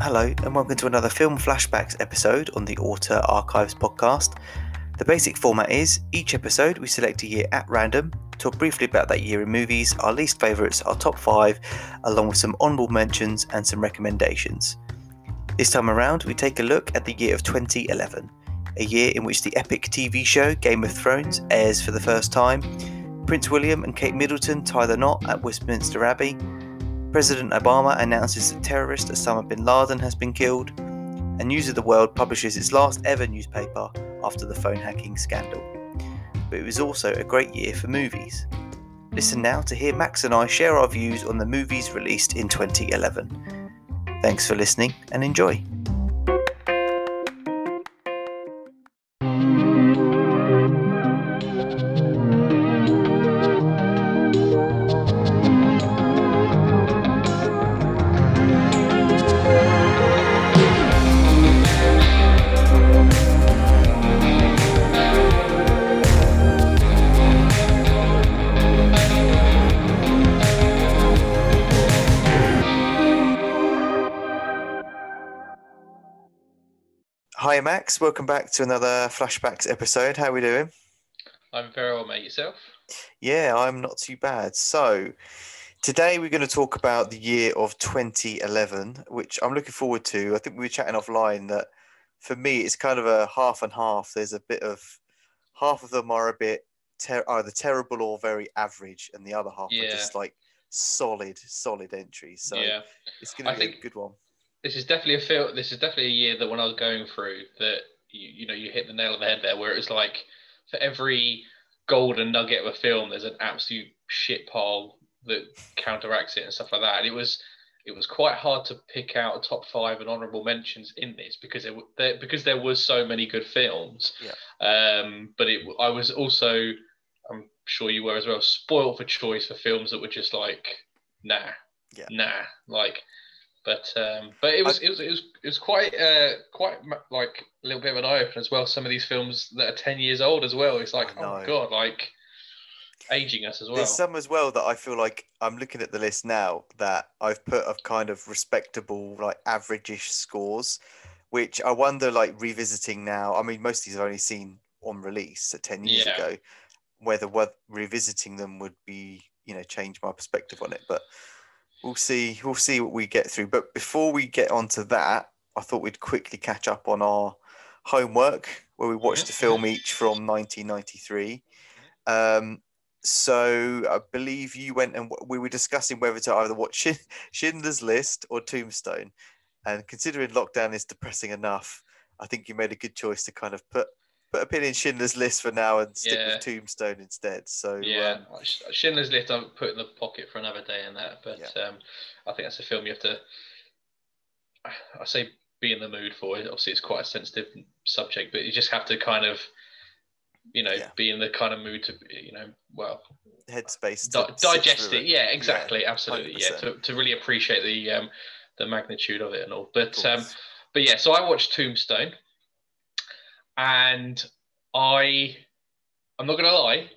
Hello, and welcome to another Film Flashbacks episode on the Auteur Archives podcast. The basic format is each episode we select a year at random, talk briefly about that year in movies, our least favourites, our top five, along with some honourable mentions and some recommendations. This time around, we take a look at the year of 2011, a year in which the epic TV show Game of Thrones airs for the first time, Prince William and Kate Middleton tie the knot at Westminster Abbey, President Obama announces that terrorist Osama bin Laden has been killed, and News of the World publishes its last ever newspaper after the phone hacking scandal. But it was also a great year for movies. Listen now to hear Max and I share our views on the movies released in 2011. Thanks for listening and enjoy. Max, welcome back to another Flashbacks episode. How are we doing? I'm very well, mate. Yourself? Yeah, I'm not too bad. So, today we're going to talk about the year of 2011, which I'm looking forward to. I think we were chatting offline that for me it's kind of a half and half. There's a bit of half of them are a bit ter- either terrible or very average, and the other half Yeah. are just like solid, solid entries. So yeah, it's going to I be a good one. This is definitely a feel. This is definitely a year that when I was going through that, you, you know, you hit the nail on the head there, where it was like for every golden nugget of a film, there's an absolute shit pile that counteracts it and stuff like that. And it was it was quite hard to pick out a top five and honourable mentions in this because it, there because there was so many good films. Yeah. Um, but it I was also I'm sure you were as well spoiled for choice for films that were just like nah Yeah. nah like but um but it was it was it was it was quite uh quite like a little bit of an eye opener as well some of these films that are 10 years old as well it's like oh my god like aging us as well There's some as well that I feel like I'm looking at the list now that I've put of kind of respectable, like average-ish scores, which I wonder, like revisiting now. I mean, most of these I've only seen on release uh, ten years Yeah. ago. Whether what revisiting them would be, you know, change my perspective on it, but we'll see. We'll see what we get through. But before we get onto that, I thought we'd quickly catch up on our homework where we watched a film each from 1993. Um, so I believe you went and we were discussing whether to either watch Schindler's List or Tombstone. And considering lockdown is depressing enough, I think you made a good choice to kind of put put a pin in Schindler's List for now and stick Yeah. with Tombstone instead. So yeah um, schindler's list i've put in the pocket for another day in that but um i think that's a film you have to i say be in the mood for it obviously it's quite a sensitive subject but you just have to kind of you know Yeah. be in the kind of mood to you know well headspace di- digest it. Yeah, exactly, absolutely. Yeah, 100%. to, to really appreciate the um, the magnitude of it and all. But um, but yeah, so I watched Tombstone, and I I'm not gonna lie,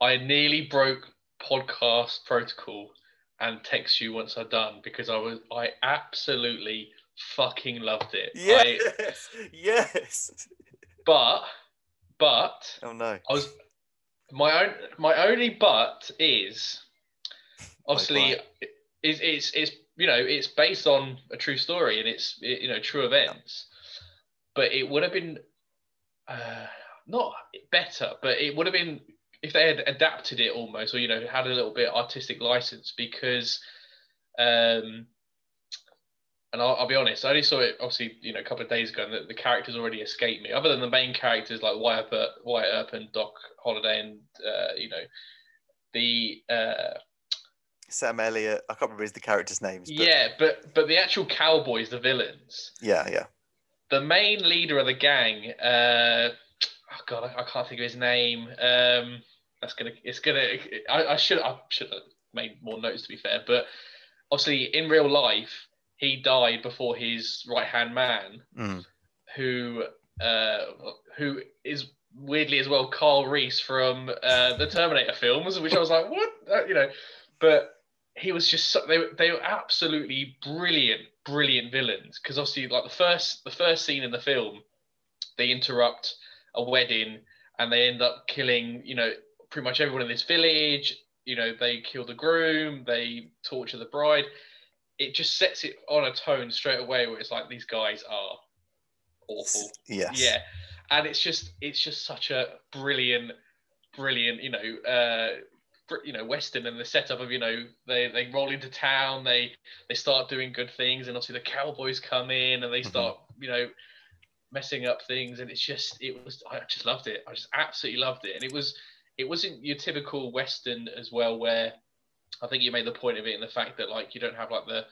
I nearly broke podcast protocol and text you once I'd done because I was I absolutely fucking loved it. I, Yes, yes. but but Oh no. I was my own my only but is obviously is it's it's you know it's based on a true story and it's it, you know true events but it would have been uh not better but it would have been if they had adapted it almost or you know had a little bit artistic license because um and I'll, I'll be honest, I only saw it obviously, you know, a couple of days ago, and the, the characters already escaped me. Other than the main characters like Wyatt Earp, Wyatt Earp and Doc Holliday, and uh, you know, the uh, Sam Elliott. I can't remember the character's names. But yeah, but but the actual cowboys, the villains, yeah, yeah. The main leader of the gang. Uh, oh God, I, I can't think of his name. Um, that's gonna, it's gonna. I, I should, I should have made more notes to be fair, but obviously in real life, he died before his right hand man, Mm. who uh, who is weirdly as well Carl Reese from uh, the Terminator films, which I was like, what, Uh, you know, but he was just so, they were- they were absolutely brilliant, brilliant villains. Because obviously, like the first the first scene in the film, they interrupt a wedding and they end up killing you know pretty much everyone in this village. You know they kill the groom, they torture the bride. It just sets it on a tone straight away where it's like these guys are awful. Yes. Yeah, and it's just it's just such a brilliant, brilliant, you know, uh, you know, western and the setup of you know they they roll into town, they they start doing good things, and obviously the cowboys come in and they Mhm. start you know messing up things, and it's just it was I just loved it. I just absolutely loved it, and it was it wasn't your typical western as well where I think you made the point of it in the fact that like you don't have like the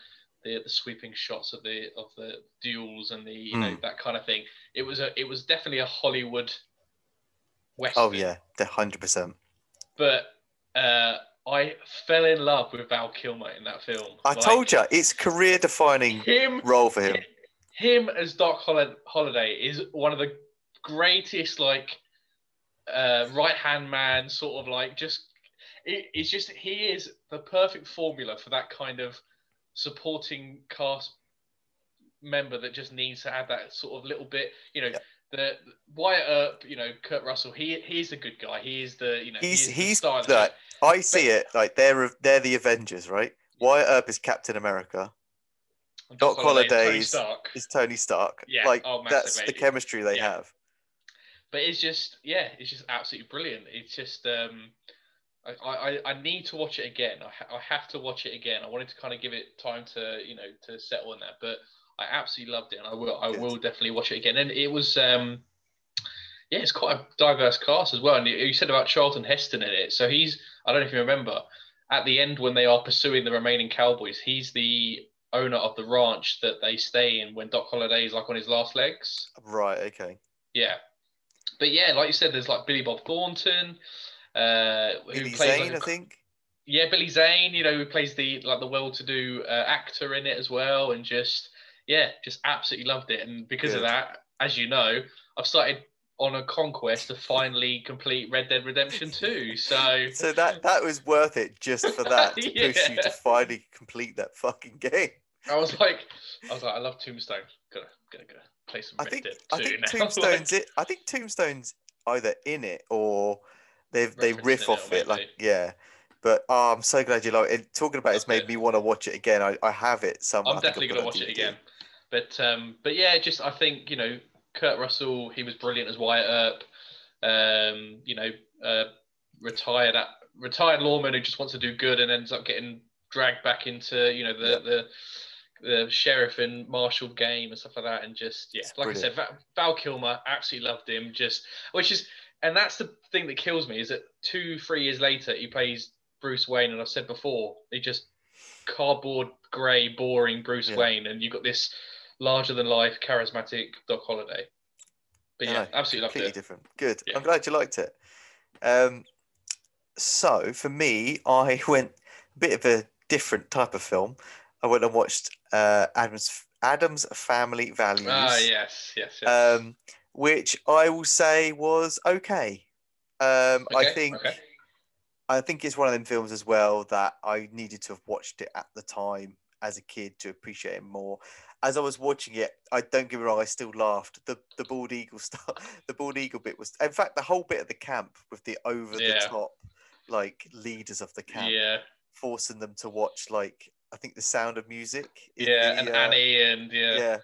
the, the sweeping shots of the of the duels and the you know Mm. that kind of thing. It was a it was definitely a Hollywood western. Oh yeah, the hundred percent. But uh, I fell in love with Val Kilmer in that film. I told you, it's career defining him role for him. him as Doc Hol- Holliday is one of the greatest like uh, right hand man, sort of like just it, it's just he is the perfect formula for that kind of supporting cast member that just needs to add that sort of little bit, you know. Yeah. The Wyatt Earp, you know, Kurt Russell. He he's a good guy. He's the you know He's he is the he's like I see it like they're they're the Avengers, right? Wyatt Earp is Captain America. Doc Holliday's Tony Is Tony Stark. Yeah, Like oh, that's the chemistry they Yeah. have. but it's just yeah it's just absolutely brilliant it's just um I, I, I need to watch it again I, ha- I have to watch it again i wanted to kind of give it time to you know to settle on that but i absolutely loved it and i will i will definitely watch it again and it was um yeah it's quite a diverse cast as well and you- you said about charlton heston in it so he's i don't know if you remember at the end when they are pursuing the remaining cowboys he's the owner of the ranch that they stay in when doc holliday is like on his last legs Right. Okay. yeah. But yeah, like you said, there's like Billy Bob Thornton, uh, who Billy plays Zane, like a- I think. yeah, Billy Zane, you know, who plays the like the well-to-do uh, actor in it as well, and just yeah, just absolutely loved it. And because of that, as you know, I've started on a conquest to finally complete Red Dead Redemption 2. So So that that was worth it just for that to push you to finally complete that fucking game. I was like, I was like, I love Tombstone. Gotta gotta go play some I Red think Dead 2 I think now. Tombstone's it. I think Tombstone's either in it or they they riff in it, off it. Like yeah. But oh, I'm so glad you like it. Talking about it's made it. me want to watch it again. I, I have it somewhere. I'm definitely gonna watch on it again. But um, but yeah, just I think you know Kurt Russell, he was brilliant as Wyatt Earp. Um, you know, uh, retired at, retired lawman who just wants to do good and ends up getting dragged back into you know the the the sheriff and marshal game and stuff like that, and just yeah, It's like I said, Val, Val Kilmer, absolutely loved him. Just which is, and that's the thing that kills me is that two, three years later, he plays Bruce Wayne, and I've said before, he just cardboard grey, boring Bruce Yeah. Wayne, and you've got this larger than life, charismatic Doc Holliday. But yeah, know, absolutely loved completely it. different. Good. Yeah. I'm glad you liked it. Um, so for me, I went a bit of a different type of film. I went and watched uh, Addams Addams Family Values. Ah, yes, yes, yes. um, which I will say was okay. Um, I think okay. I think it's one of them films as well that I needed to have watched it at the time as a kid to appreciate it more. As I was watching it, I don't get me wrong, I still laughed. The the bald eagle stuff, the bald eagle bit was, in fact, the whole bit of the camp with the over the top, like leaders of the camp, Yeah, forcing them to watch like I think the Sound of Music. yeah, the, and uh, Annie, and yeah, yeah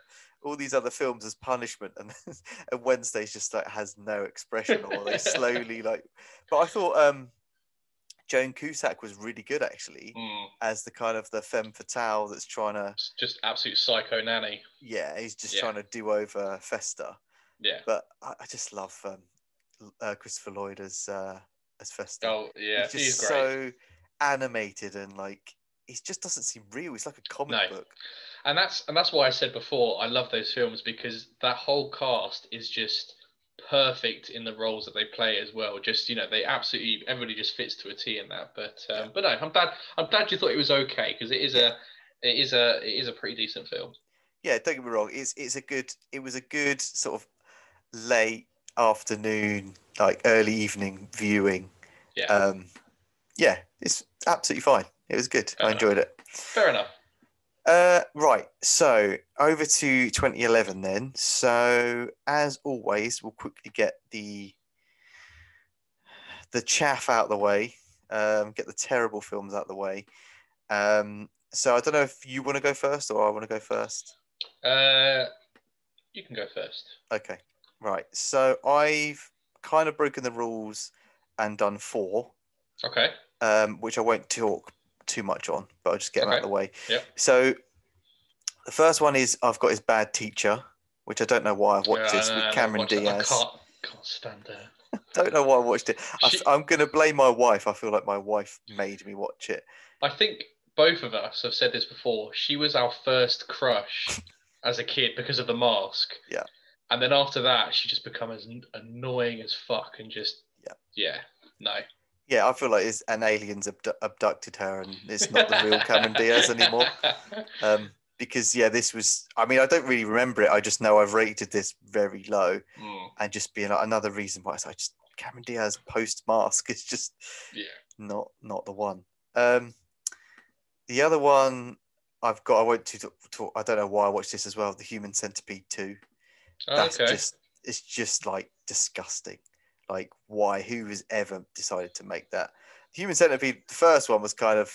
all these other films as punishment and, and wednesday's just like has no expression or they slowly like but i thought um joan cusack was really good actually Mm, as the kind of the femme fatale that's trying to just absolute psycho nanny. yeah he's just Yeah. trying to do over Fester Yeah. but i, I just love um uh, christopher lloyd as uh as Fester Oh, yeah, he's just he's so animated and like he just doesn't seem real he's like a comic No. book and that's and that's why I said before I love those films because that whole cast is just perfect in the roles that they play as well. Just you know, they absolutely everybody just fits to a T in that. But um, but no, I'm glad I'm glad you thought it was okay because it is a it is a it is a pretty decent film. yeah, don't get me wrong. It's it's a good. It was a good sort of late afternoon, like early evening viewing. Yeah. Um, yeah, it's absolutely fine. It was good. Fair I enough. enjoyed it. Fair enough. Uh, right. So over to 2011 then. So as always, we'll quickly get the the chaff out of the way. Um, get the terrible films out of the way. Um, so I don't know if you want to go first or I want to go first. Uh, you can go first. Okay. Right. So I've kind of broken the rules and done four, Okay. um, which I won't talk too much on, but I'll just get them out of the way. Yep. So the first one is I've got his bad teacher, which I don't know why I've watched Yeah, this I with I Cameron it. I Diaz. can't, can't stand her. Don't know why I watched it. I, She- am going to blame my wife. I feel like my wife made me watch it. I think both of us have said this before. She was our first crush as a kid because of the mask. Yeah. And then after that, she just become as annoying as fuck and just Yeah. yeah, no. Yeah, I feel like it's an alien's abdu- abducted her and it's not the real Cameron Diaz anymore. Um, because yeah, this was. I mean, I don't really remember it. I just know I've rated this very low, Mm, and just being like, another reason why I just Cameron Diaz post mask is just yeah. not not the one. Um, the other one I've got. I won't to talk. I don't know why I watched this as well. The Human Centipede two. That's okay. just it's just like disgusting. Like why? Who has ever decided to make that? The Human Centipede. The first one was kind of,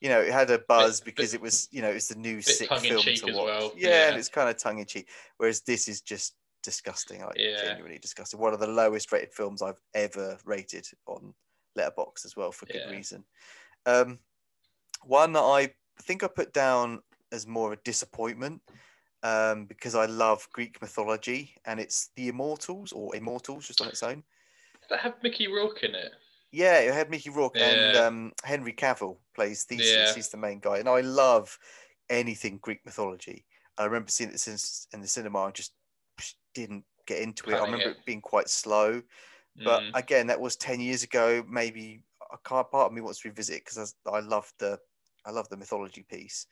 you know, it had a buzz Bit- because bit- it was, you know, it's the new sick film to watch. well, Yeah, yeah. and it's kind of tongue in cheek. Whereas this is just disgusting. Like Yeah. genuinely disgusting. One of the lowest rated films I've ever rated on Letterboxd as well for good Yeah. reason. Um, one that I think I put down as more of a disappointment um, because I love Greek mythology and it's the Immortals or Immortals just on its own. That have Mickey Rourke in it? Yeah, it had Mickey Rourke and um, Henry Cavill plays Theseus. Yeah. He's the main guy, and I love anything Greek mythology. I remember seeing it since in the cinema. I just didn't get into it. I remember it. it being quite slow. But Mm, again, that was ten years ago. Maybe a part of me wants to revisit because I, I love the I love the mythology piece.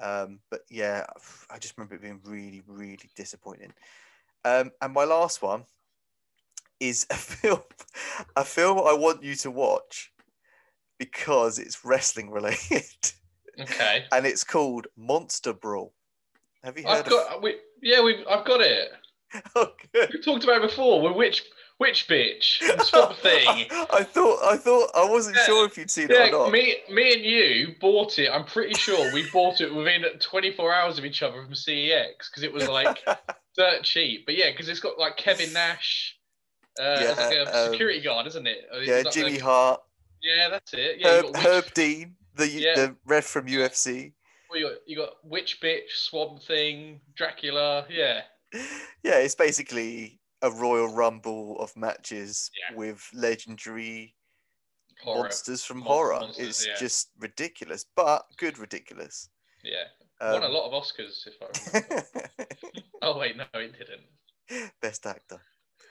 Um, but yeah, I just remember it being really, really disappointing. Um, and my last one is a film, a film I want you to watch because it's wrestling related, okay. and it's called Monster Brawl. Have you heard I've got uh, we, yeah, we I've got it. of? Oh, good. We've talked about it before. With which which bitch Swamp Thing. I, I thought I thought I wasn't Yeah. sure if you'd seen it Yeah, or not. me, me and you bought it. I'm pretty sure we bought it within 24 hours of each other from CEX because it was like dirt cheap. But yeah, because it's got like Kevin Nash. Uh, Yeah, like a um, security guard, isn't it? Yeah, like Jimmy Hart, Yeah, that's it. Yeah, Herb, got, Herb Dean, the Yeah. the ref from UFC. well, you, got, you got Witch Bitch, Swamp Thing, Dracula. Yeah. Yeah, it's basically a Royal Rumble of matches Yeah. with legendary Horror. monsters from horror. monsters, it's yeah. just ridiculous, but good ridiculous. Yeah. Um, Won a lot of Oscars, if I remember. oh, wait, no, it didn't. Best actor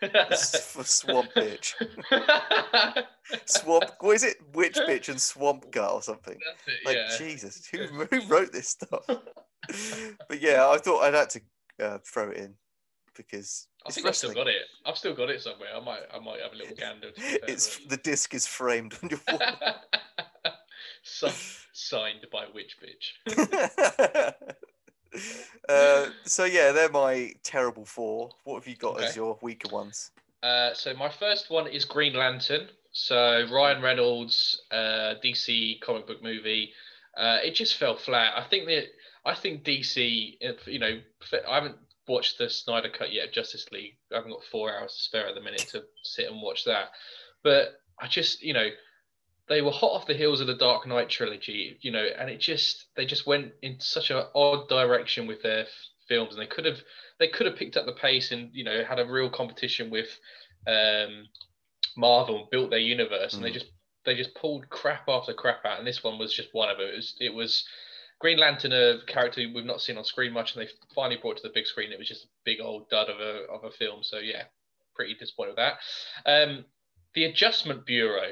Swamp Bitch. Swamp, what is it? Witch Bitch and Swamp Gut or something. It, Like yeah. Jesus, who, who wrote this stuff? but yeah, I thought I'd had to uh, throw it in because I think I've still got it. I've still got it somewhere. I might, I might have a little gander. It's the disc is framed on your wall. Si- signed by Witch Bitch. uh, so yeah, they're my terrible four. What have you got as your weaker ones? Uh, so my first one is Green Lantern. So Ryan Reynolds, uh, DC comic book movie. Uh, it just fell flat. I think that I think DC, you know, I haven't watched the Snyder cut yet of Justice League. I haven't got four hours to spare at the minute to sit and watch that. But I just, you know, they were hot off the heels of the Dark Knight trilogy, you know, and it just they just went in such an odd direction with their f- films, and they could have they could have picked up the pace and you know had a real competition with um, Marvel and built their universe, and they Mm. just they just pulled crap after crap out, and this one was just one of it. It was, it was Green Lantern, a character we've not seen on screen much, and they finally brought to the big screen. It was just a big old dud of a of a film. So yeah, pretty disappointed with that. Um, the Adjustment Bureau.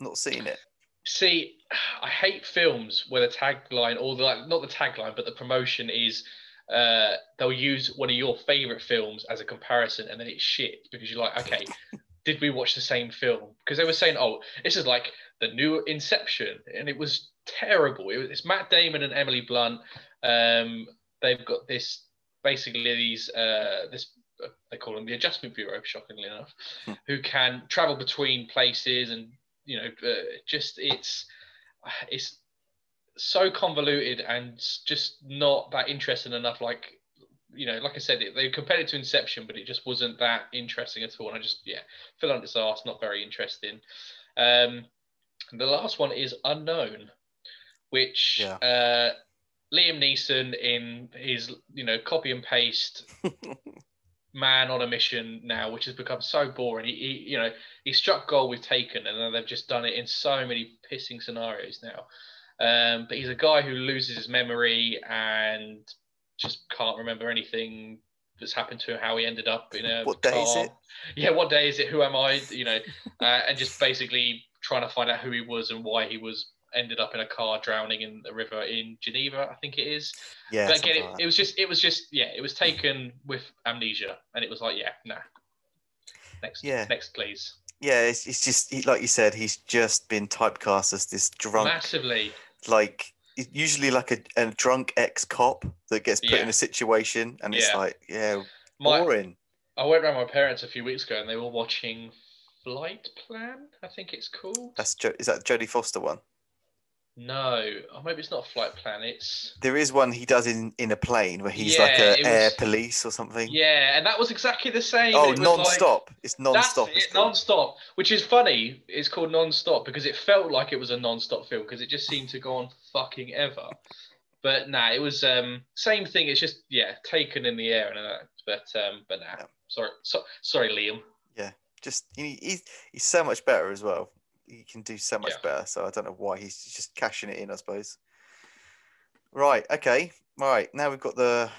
Not seeing it. See, I hate films where the tagline, or the, like, not the tagline, but the promotion is uh, they'll use one of your favorite films as a comparison, and then it's shit because you're like, okay, did we watch the same film? Because they were saying, oh, this is like the new Inception, and it was terrible. It was, it's Matt Damon and Emily Blunt. Um, they've got this basically these uh, this uh, they call them the Adjustment Bureau, shockingly enough, Hmm. who can travel between places and you know uh, just it's it's so convoluted and just not that interesting enough. Like you know, like I said, it, they compared it to Inception, but it just wasn't that interesting at all. And I just yeah, fell on its ass, not very interesting. Um, the last one is Unknown, which Yeah. uh, Liam Neeson in his you know copy and paste man on a mission now, which has become so boring. He, he you know he struck gold with Taken, and they've just done it in so many pissing scenarios now. Um, but he's a guy who loses his memory and just can't remember anything that's happened to him, how he ended up in a What day is it? Yeah, what day is it? Who am I? You know, uh, and just basically trying to find out who he was and why he was ended up in a car drowning in the river in Geneva, I think it is. Yeah. but again, it, that. it was just, it was just, yeah, it was taken with amnesia, and it was like, yeah, nah. Next, Yeah. next, please. yeah, it's, it's just he, like you said, he's just been typecast as this drunk, Massively. like usually like a, a drunk ex cop that gets put in a situation, and it's like, yeah, My, boring. I went around my parents a few weeks ago, and they were watching Flight Plan. I think it's called. That's jo- is that Jodie Foster one? No, or maybe it's not Flight Plan. It's There is one he does in in a plane where he's like Yeah, a air was- police or something. yeah, and that was exactly the same. Oh, It non-stop. it's non-stop. That's it's it, non-stop, which is funny. It's called non-stop because it felt like it was a non-stop film because it just seemed to go on fucking ever. But nah, it was um same thing. It's just yeah, taken in the air and that. But um, but nah, Yeah. sorry, so, sorry, Liam. Yeah, just he, he's he's so much better as well. He can do so much Yeah. better. So I don't know why he's just cashing it in. I suppose. Right. Okay. Right. Now we've got the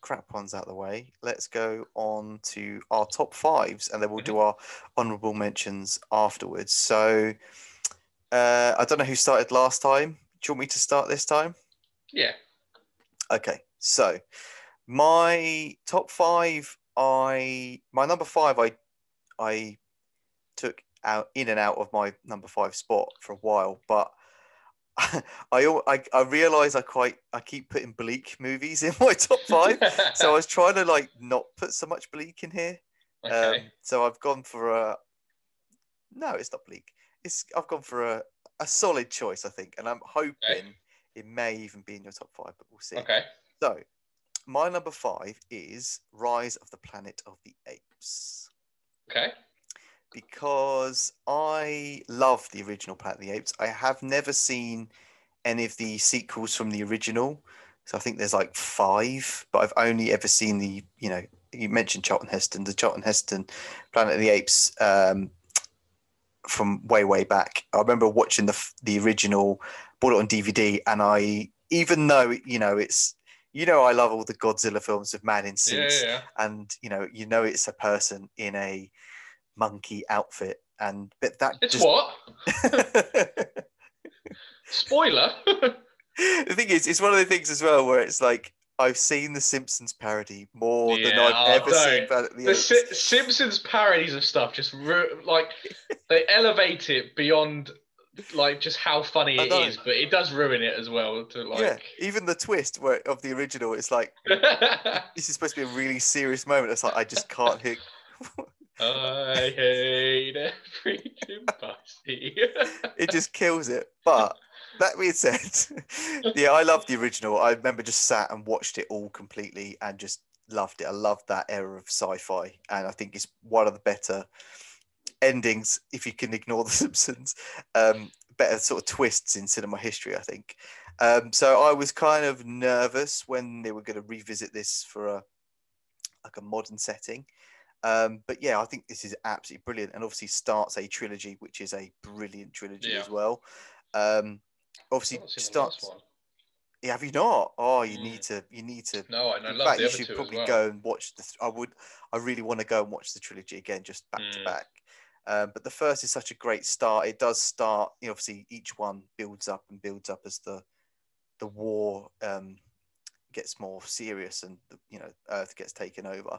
crap ones out of the way. Let's go on to our top fives, and then we'll do our honourable mentions afterwards. So uh, I don't know who started last time. Do you want me to start this time? Yeah, Okay, so my top five, I my number five, I I took out in and out of my number five spot for a while, but I I, I realize I quite I keep putting bleak movies in my top five, so I was trying to like not put so much bleak in here. okay. Um, so I've gone for a no, it's not bleak. It's I've gone for a, a solid choice, I think, and I'm hoping it may even be in your top five, but we'll see. okay. So, my number five is Rise of the Planet of the Apes Okay. Because I love the original Planet of the Apes. I have never seen any of the sequels from the original. So I think there's like five, but I've only ever seen the, you know, you mentioned Charlton Heston, the Charlton Heston Planet of the Apes um, from way, way back. I remember watching the the original, bought it on DVD, and I, even though, you know, it's, you know, I love all the Godzilla films of man in Yeah, suits yeah, yeah. and you know you know it's a person in a monkey outfit and but that It's just what? Spoiler. the thing is it's one of the things as well where it's like i've seen the simpsons parody more than i've ever seen don't. Planet of the the Si- Simpsons parodies of stuff just ru- like they elevate it beyond like just how funny it is, but it does ruin it as well. To yeah like, even the twist where of the original it's like this is supposed to be a really serious moment it's like i just can't hit I hate every chimpanzee. it just kills it. But that being said, yeah, I love the original. I remember just sat and watched it all completely and just loved it. I loved that era of sci-fi, and I think it's one of the better endings if you can ignore The Simpsons. Um, better sort of twists in cinema history, I think. Um, so I was kind of nervous when they were going to revisit this for a like a modern setting. Um, but yeah, I think this is absolutely brilliant, and obviously starts a trilogy, which is a brilliant trilogy Yeah. as well. Um, obviously I've not seen the starts. Yeah, have you not? Oh, you Mm. need to. You need to. No, I, I In love fact, the you other should two probably well. go and watch the. th- I would. I really want to go and watch the trilogy again, just back to Mm. back. Um, but the first is such a great start. It does start. You know, obviously, each one builds up and builds up as the the war um, gets more serious and you know Earth gets taken over.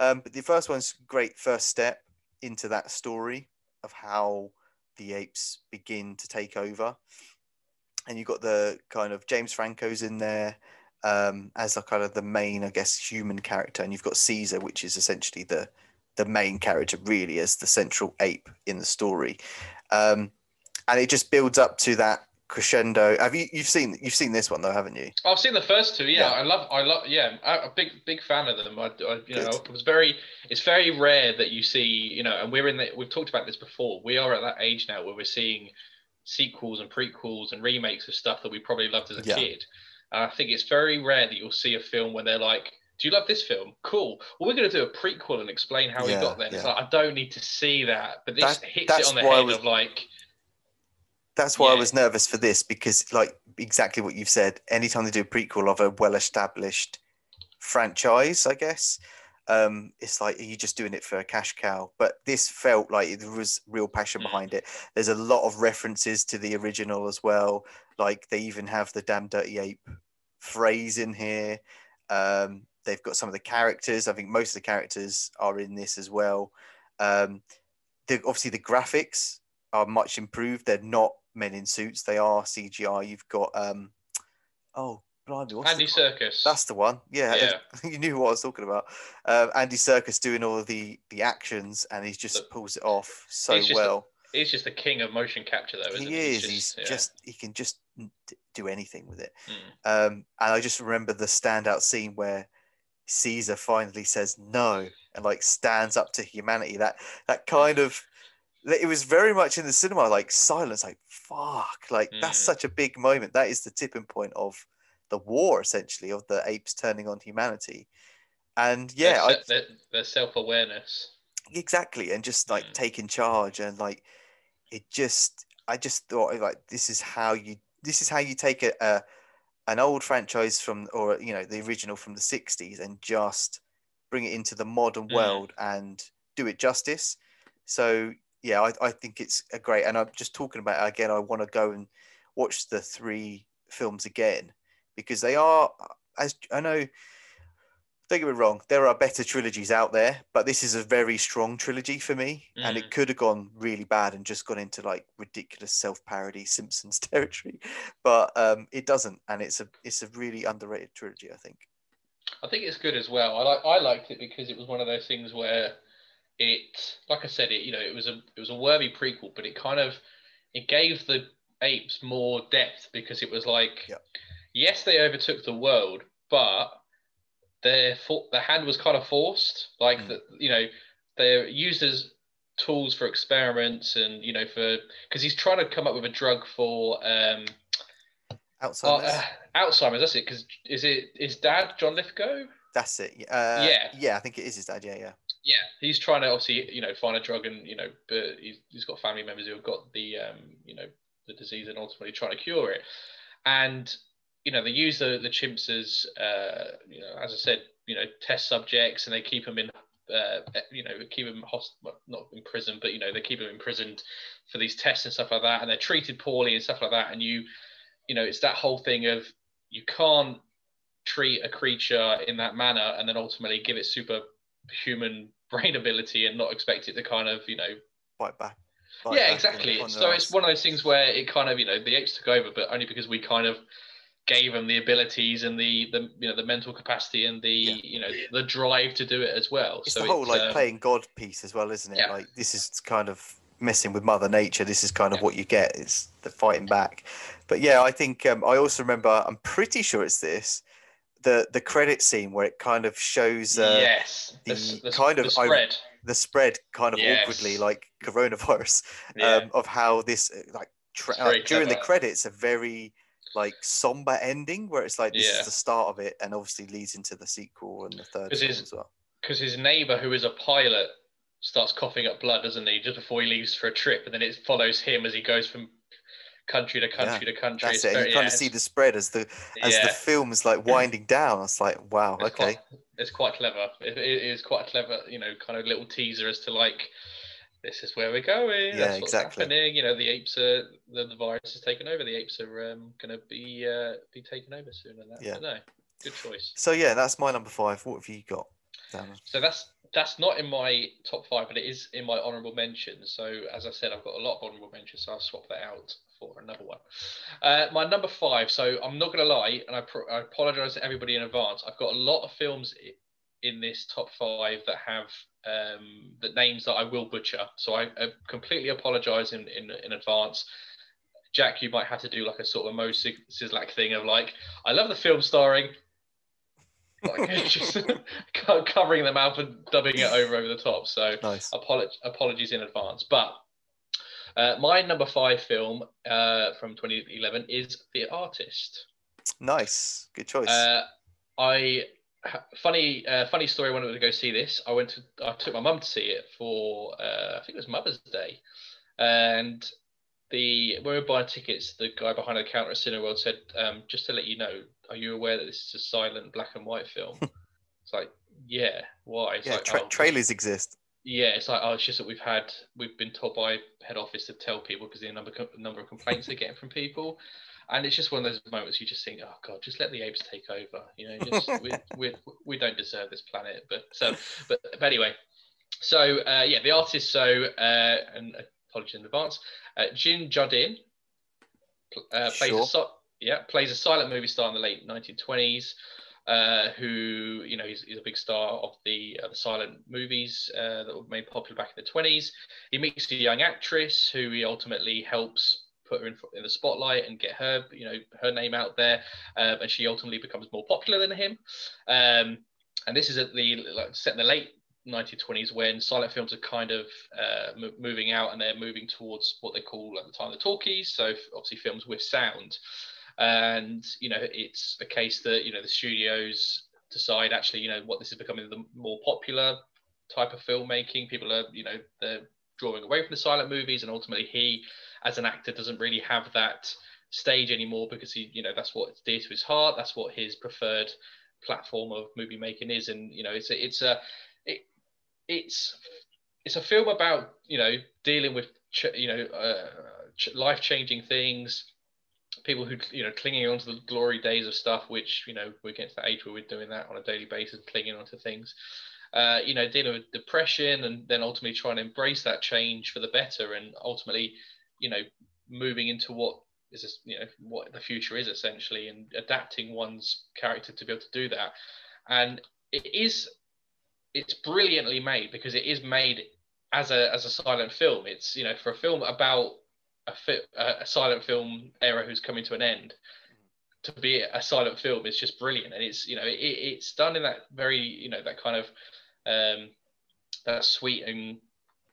Um, but the first one's great first step. into that story of how the apes begin to take over. And you've got the kind of James Franco's in there um, as a kind of the main, I guess, human character, and you've got Caesar, which is essentially the the main character, really, as the central ape in the story. Um, and it just builds up to that crescendo. Have you you've seen you've seen this one though, haven't you? I've seen the first two. Yeah, yeah. I love I love yeah. I'm a big big fan of them. I, I you Good. know it was very it's very rare that you see you know, and we're in the we've talked about this before. We are at that age now where we're seeing sequels and prequels and remakes of stuff that we probably loved as a yeah. kid. And I think it's very rare that you'll see a film where they're like, "Do you love this film? Cool. Well, we're going to do a prequel and explain how yeah, we got there." It's like I don't need to see that, but this that, hits it on the head was, of like that's why yeah. I was nervous for this because, like, exactly what you've said. Anytime they do a prequel of a well-established franchise, I guess, um, it's like are you just doing it for a cash cow? But this felt like there was real passion mm. behind it. There's a lot of references to the original as well. Like they even have the "damn dirty ape" phrase in here. Um, they've got some of the characters. I think most of the characters are in this as well. Um, the, obviously, the graphics are much improved. They're not men in suits. They are CGI. You've got um, oh, blimey, what's Andy Serkis. That's the one. Yeah, yeah. you knew what I was talking about. Um, Andy Serkis doing all the the actions, and he just pulls it off so well. A, he's just the king of motion capture, though. he he? is. He's, just, he's yeah. just, he can just do anything with it. Mm. Um, and I just remember the standout scene where Caesar finally says no and like stands up to humanity. That that kind of it was very much in the cinema like silence like fuck like mm. that's such a big moment that is the tipping point of the war essentially of the apes turning on humanity and yeah their, their, their self-awareness exactly and just like mm. taking charge and like it just i just thought like this is how you this is how you take a, a an old franchise from or you know the original from the 60s and just bring it into the modern mm. world and do it justice so yeah, I, I think it's a great. And I'm just talking about it again. I want to go and watch the three films again because they are, as I know. Don't get me wrong, there are better trilogies out there, but this is a very strong trilogy for me, mm. and it mm. could have gone really bad and just gone into like ridiculous self-parody Simpsons territory, but um, it doesn't, and it's a it's a really underrated trilogy, I think. I think it's good as well. I like I liked it because it was one of those things where it like I said, it you know it was a it was a worthy prequel, but it kind of it gave the apes more depth because it was like yep. yes they overtook the world, but their their hand was kind of forced. Like mm. the, you know they're used as tools for experiments and you know for because he's trying to come up with a drug for um Alzheimer's. Uh, Alzheimer's. That's it. Because is it is Dad John Lithgow? That's it. Uh, yeah. Yeah, I think it is his dad. Yeah, yeah. Yeah, he's trying to obviously you know find a drug and you know but he's, he's got family members who have got the um, you know the disease and ultimately trying to cure it, and you know they use the the chimps as uh, you know as I said you know test subjects and they keep them in uh, you know, keep them host- not in prison, but you know, they keep them imprisoned for these tests and stuff like that, and they're treated poorly and stuff like that. And you, you know, it's that whole thing of you can't treat a creature in that manner and then ultimately give it super human brain ability and not expect it to kind of you know fight back. Fight yeah, back exactly. So it's one of those things where it kind of you know the apes took over, but only because we kind of gave them the abilities and the the you know the mental capacity and the yeah. you know the drive to do it as well. It's so the whole like um, playing God piece as well, isn't it? Yeah. Like this is kind of messing with Mother Nature. This is kind of yeah. what you get. It's the fighting back. But yeah, I think um, I also remember. I'm pretty sure it's this the the credit scene where it kind of shows uh, yes the, the, the kind the of spread. the spread kind of yes. awkwardly like coronavirus yeah. um, of how this uh, like, tra- like during the credits a very like somber ending where it's like this yeah. is the start of it and obviously leads into the sequel and the third his, as well because his neighbor who is a pilot starts coughing up blood doesn't he just before he leaves for a trip and then it follows him as he goes from country to country yeah, to country. That's it. Very, you kind yeah, of see the spread as the as yeah. the film is like winding down. It's like wow, it's okay. Quite, it's quite clever. It, it is quite clever, you know, kind of little teaser as to like this is where we're going. Yeah, That's exactly. happening. You know, the apes are the, the virus is taken over. The apes are um, going to be uh, be taken over soon, and that. Yeah. no, good choice. So yeah, that's my number five. What have you got? Damn. So that's that's not in my top five, but it is in my honourable mentions. So as I said, I've got a lot of honourable mentions, so I'll swap that out for another one. Uh, my number five. So I'm not going to lie, and I, pro- I apologise to everybody in advance. I've got a lot of films in this top five that have um, the names that I will butcher. So I, I completely apologise in, in in advance. Jack, you might have to do like a sort of a Moe Szyslak thing of like, I love the film starring like just covering them out and dubbing it over over the top. So nice. apolog- apologies in advance. But uh, my number five film uh, from 2011 is The Artist. Nice, good choice. Uh, I funny uh, funny story. When I went to go see this, I went to I took my mum to see it for uh, I think it was Mother's Day, and the when we were buying tickets, the guy behind the counter at Cineworld said, um, "Just to let you know, are you aware that this is a silent black and white film?" it's like, yeah, why? It's yeah, like, tra- oh, trailers exist. Yeah, it's like oh, it's just that we've had we've been told by head office to tell people because the number number of complaints they're getting from people, and it's just one of those moments you just think, oh god, just let the apes take over. You know, just we we we don't deserve this planet. But so, but, but anyway, so uh, yeah, the artist. So uh, and apologies in advance. Uh, Jim uh, plays Sure. a so- yeah plays a silent movie star in the late 1920s. Uh, who you know he's, he's a big star of the uh, the silent movies uh, that were made popular back in the 20s. He meets a young actress who he ultimately helps put her in, in the spotlight and get her you know her name out there, um, and she ultimately becomes more popular than him. Um, and this is at the like, set in the late 1920s when silent films are kind of uh, mo- moving out and they're moving towards what they call at the time the talkies. So f- obviously films with sound, and you know it's a case that you know the studios decide actually you know what this is becoming the more popular type of filmmaking. People are you know they're drawing away from the silent movies, and ultimately he as an actor doesn't really have that stage anymore because he you know that's what's dear to his heart. That's what his preferred platform of movie making is, and you know it's a, it's a it, it's it's a film about you know dealing with ch- you know uh, ch- life changing things people who you know clinging on to the glory days of stuff which you know we're getting to that age where we're doing that on a daily basis clinging onto things uh, you know dealing with depression and then ultimately trying to embrace that change for the better and ultimately you know moving into what is this, you know what the future is essentially and adapting one's character to be able to do that. And it is it's brilliantly made because it is made as a as a silent film. It's you know for a film about a, fi- a silent film era who's coming to an end to be a silent film is just brilliant. And it's you know it, it's done in that very you know that kind of um that sweet and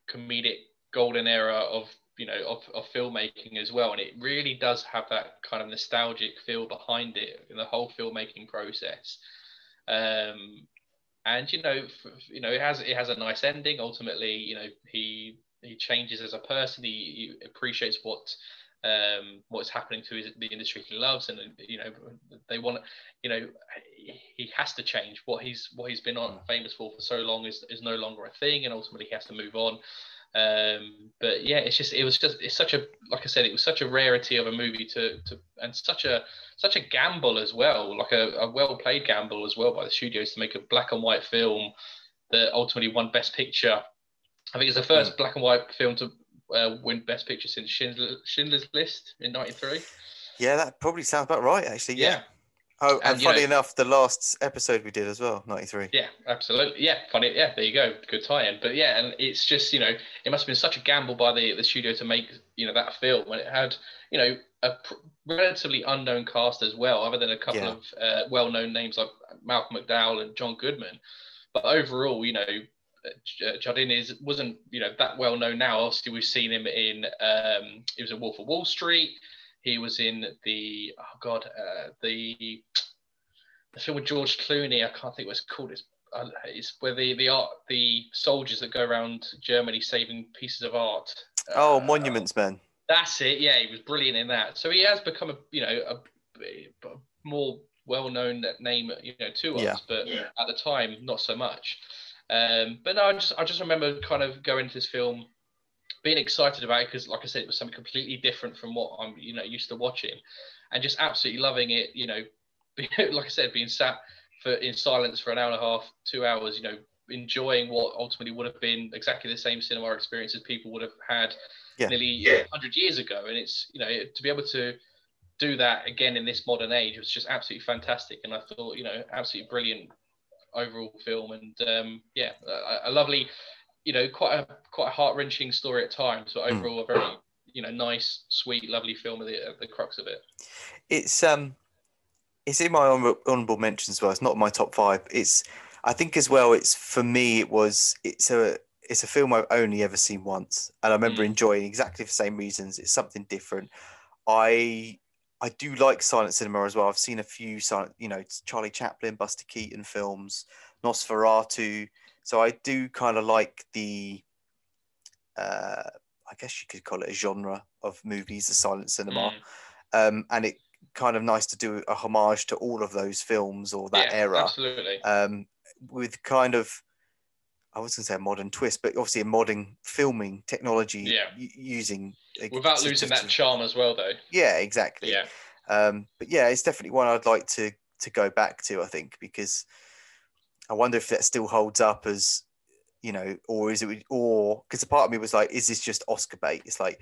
comedic golden era of you know of, of filmmaking as well. And it really does have that kind of nostalgic feel behind it in the whole filmmaking process. Um and you know f- you know it has it has a nice ending. Ultimately you know he he changes as a person. He, he appreciates what um what's happening to his, the industry he loves. And you know they want you know he has to change. What he's what he's been on famous for for so long is is no longer a thing. And ultimately he has to move on. Um but yeah it's just it was just it's such a like i said it was such a rarity of a movie to to and such a such a gamble as well like a, a well played gamble as well by the studios to make a black and white film that ultimately won best picture i think it's the first black and white film to uh, win best picture since Schindler, schindler's list in 93 Yeah, that probably sounds about right, actually. Yeah. yeah Oh, and, And, funny know- enough, the last episode we did as well, 93. Yeah, absolutely. Yeah, funny. Yeah, there you go. Good tie-in. But yeah, and it's just you know it must have been such a gamble by the the studio to make you know that film when it had you know a pr- relatively unknown cast as well, other than a couple Yeah. of uh, well-known names like Malcolm McDowell and John Goodman. But overall, you know, Jardine is wasn't you know that well known now. Obviously, we've seen him in um, he was in Wolf of Wall Street. He was in the oh god uh, the the film with George Clooney. I can't think what it's called. It's, uh, it's where the the art the soldiers that go around Germany saving pieces of art. Oh, Uh, Monuments Men. That's it. Yeah, he was brilliant in that. So he has become a you know a, a more well-known name you know to us, Yeah. but at the time not so much. Um, but no, I just I just remember kind of going into this film, being excited about it because, like I said, it was something completely different from what I'm you know used to watching, and just absolutely loving it. You know, like I said, being sat for in silence for an hour and a half, two hours. You know, enjoying what ultimately would have been exactly the same cinema experience as people would have had Yeah. nearly Yeah. 100 years ago. And it's, you know, to be able to do that again in this modern age was just absolutely fantastic. And I thought, you know, absolutely brilliant overall film. And um, yeah, a, a lovely, you know, quite a quite a heart wrenching story at times, but Mm. overall a very, you know, nice, sweet, lovely film at the, at the crux of it. It's um, it's in my honorable mentions as well. It's not my top five. It's I think as well. It's for me. It was. It's a. It's a film I've only ever seen once, and I remember Mm. enjoying exactly the same reasons. It's something different. I I do like silent cinema as well. I've seen a few silent, you know, Charlie Chaplin, Buster Keaton films, Nosferatu. So I do kind of like the, uh, I guess you could call it a genre of movies, the silent cinema Mm. um, and it kind of nice to do a homage to all of those films or that Yeah, era Absolutely. um, with kind of I was going to say a modern twist, but obviously a modern filming technology Yeah. u- using Without losing that charm as well, though. yeah, exactly. Yeah. Um, but yeah, it's definitely one I'd like to to go back to. I think because I wonder if that still holds up as you know, or is it, or because a part of me was like, is this just Oscar bait? It's like,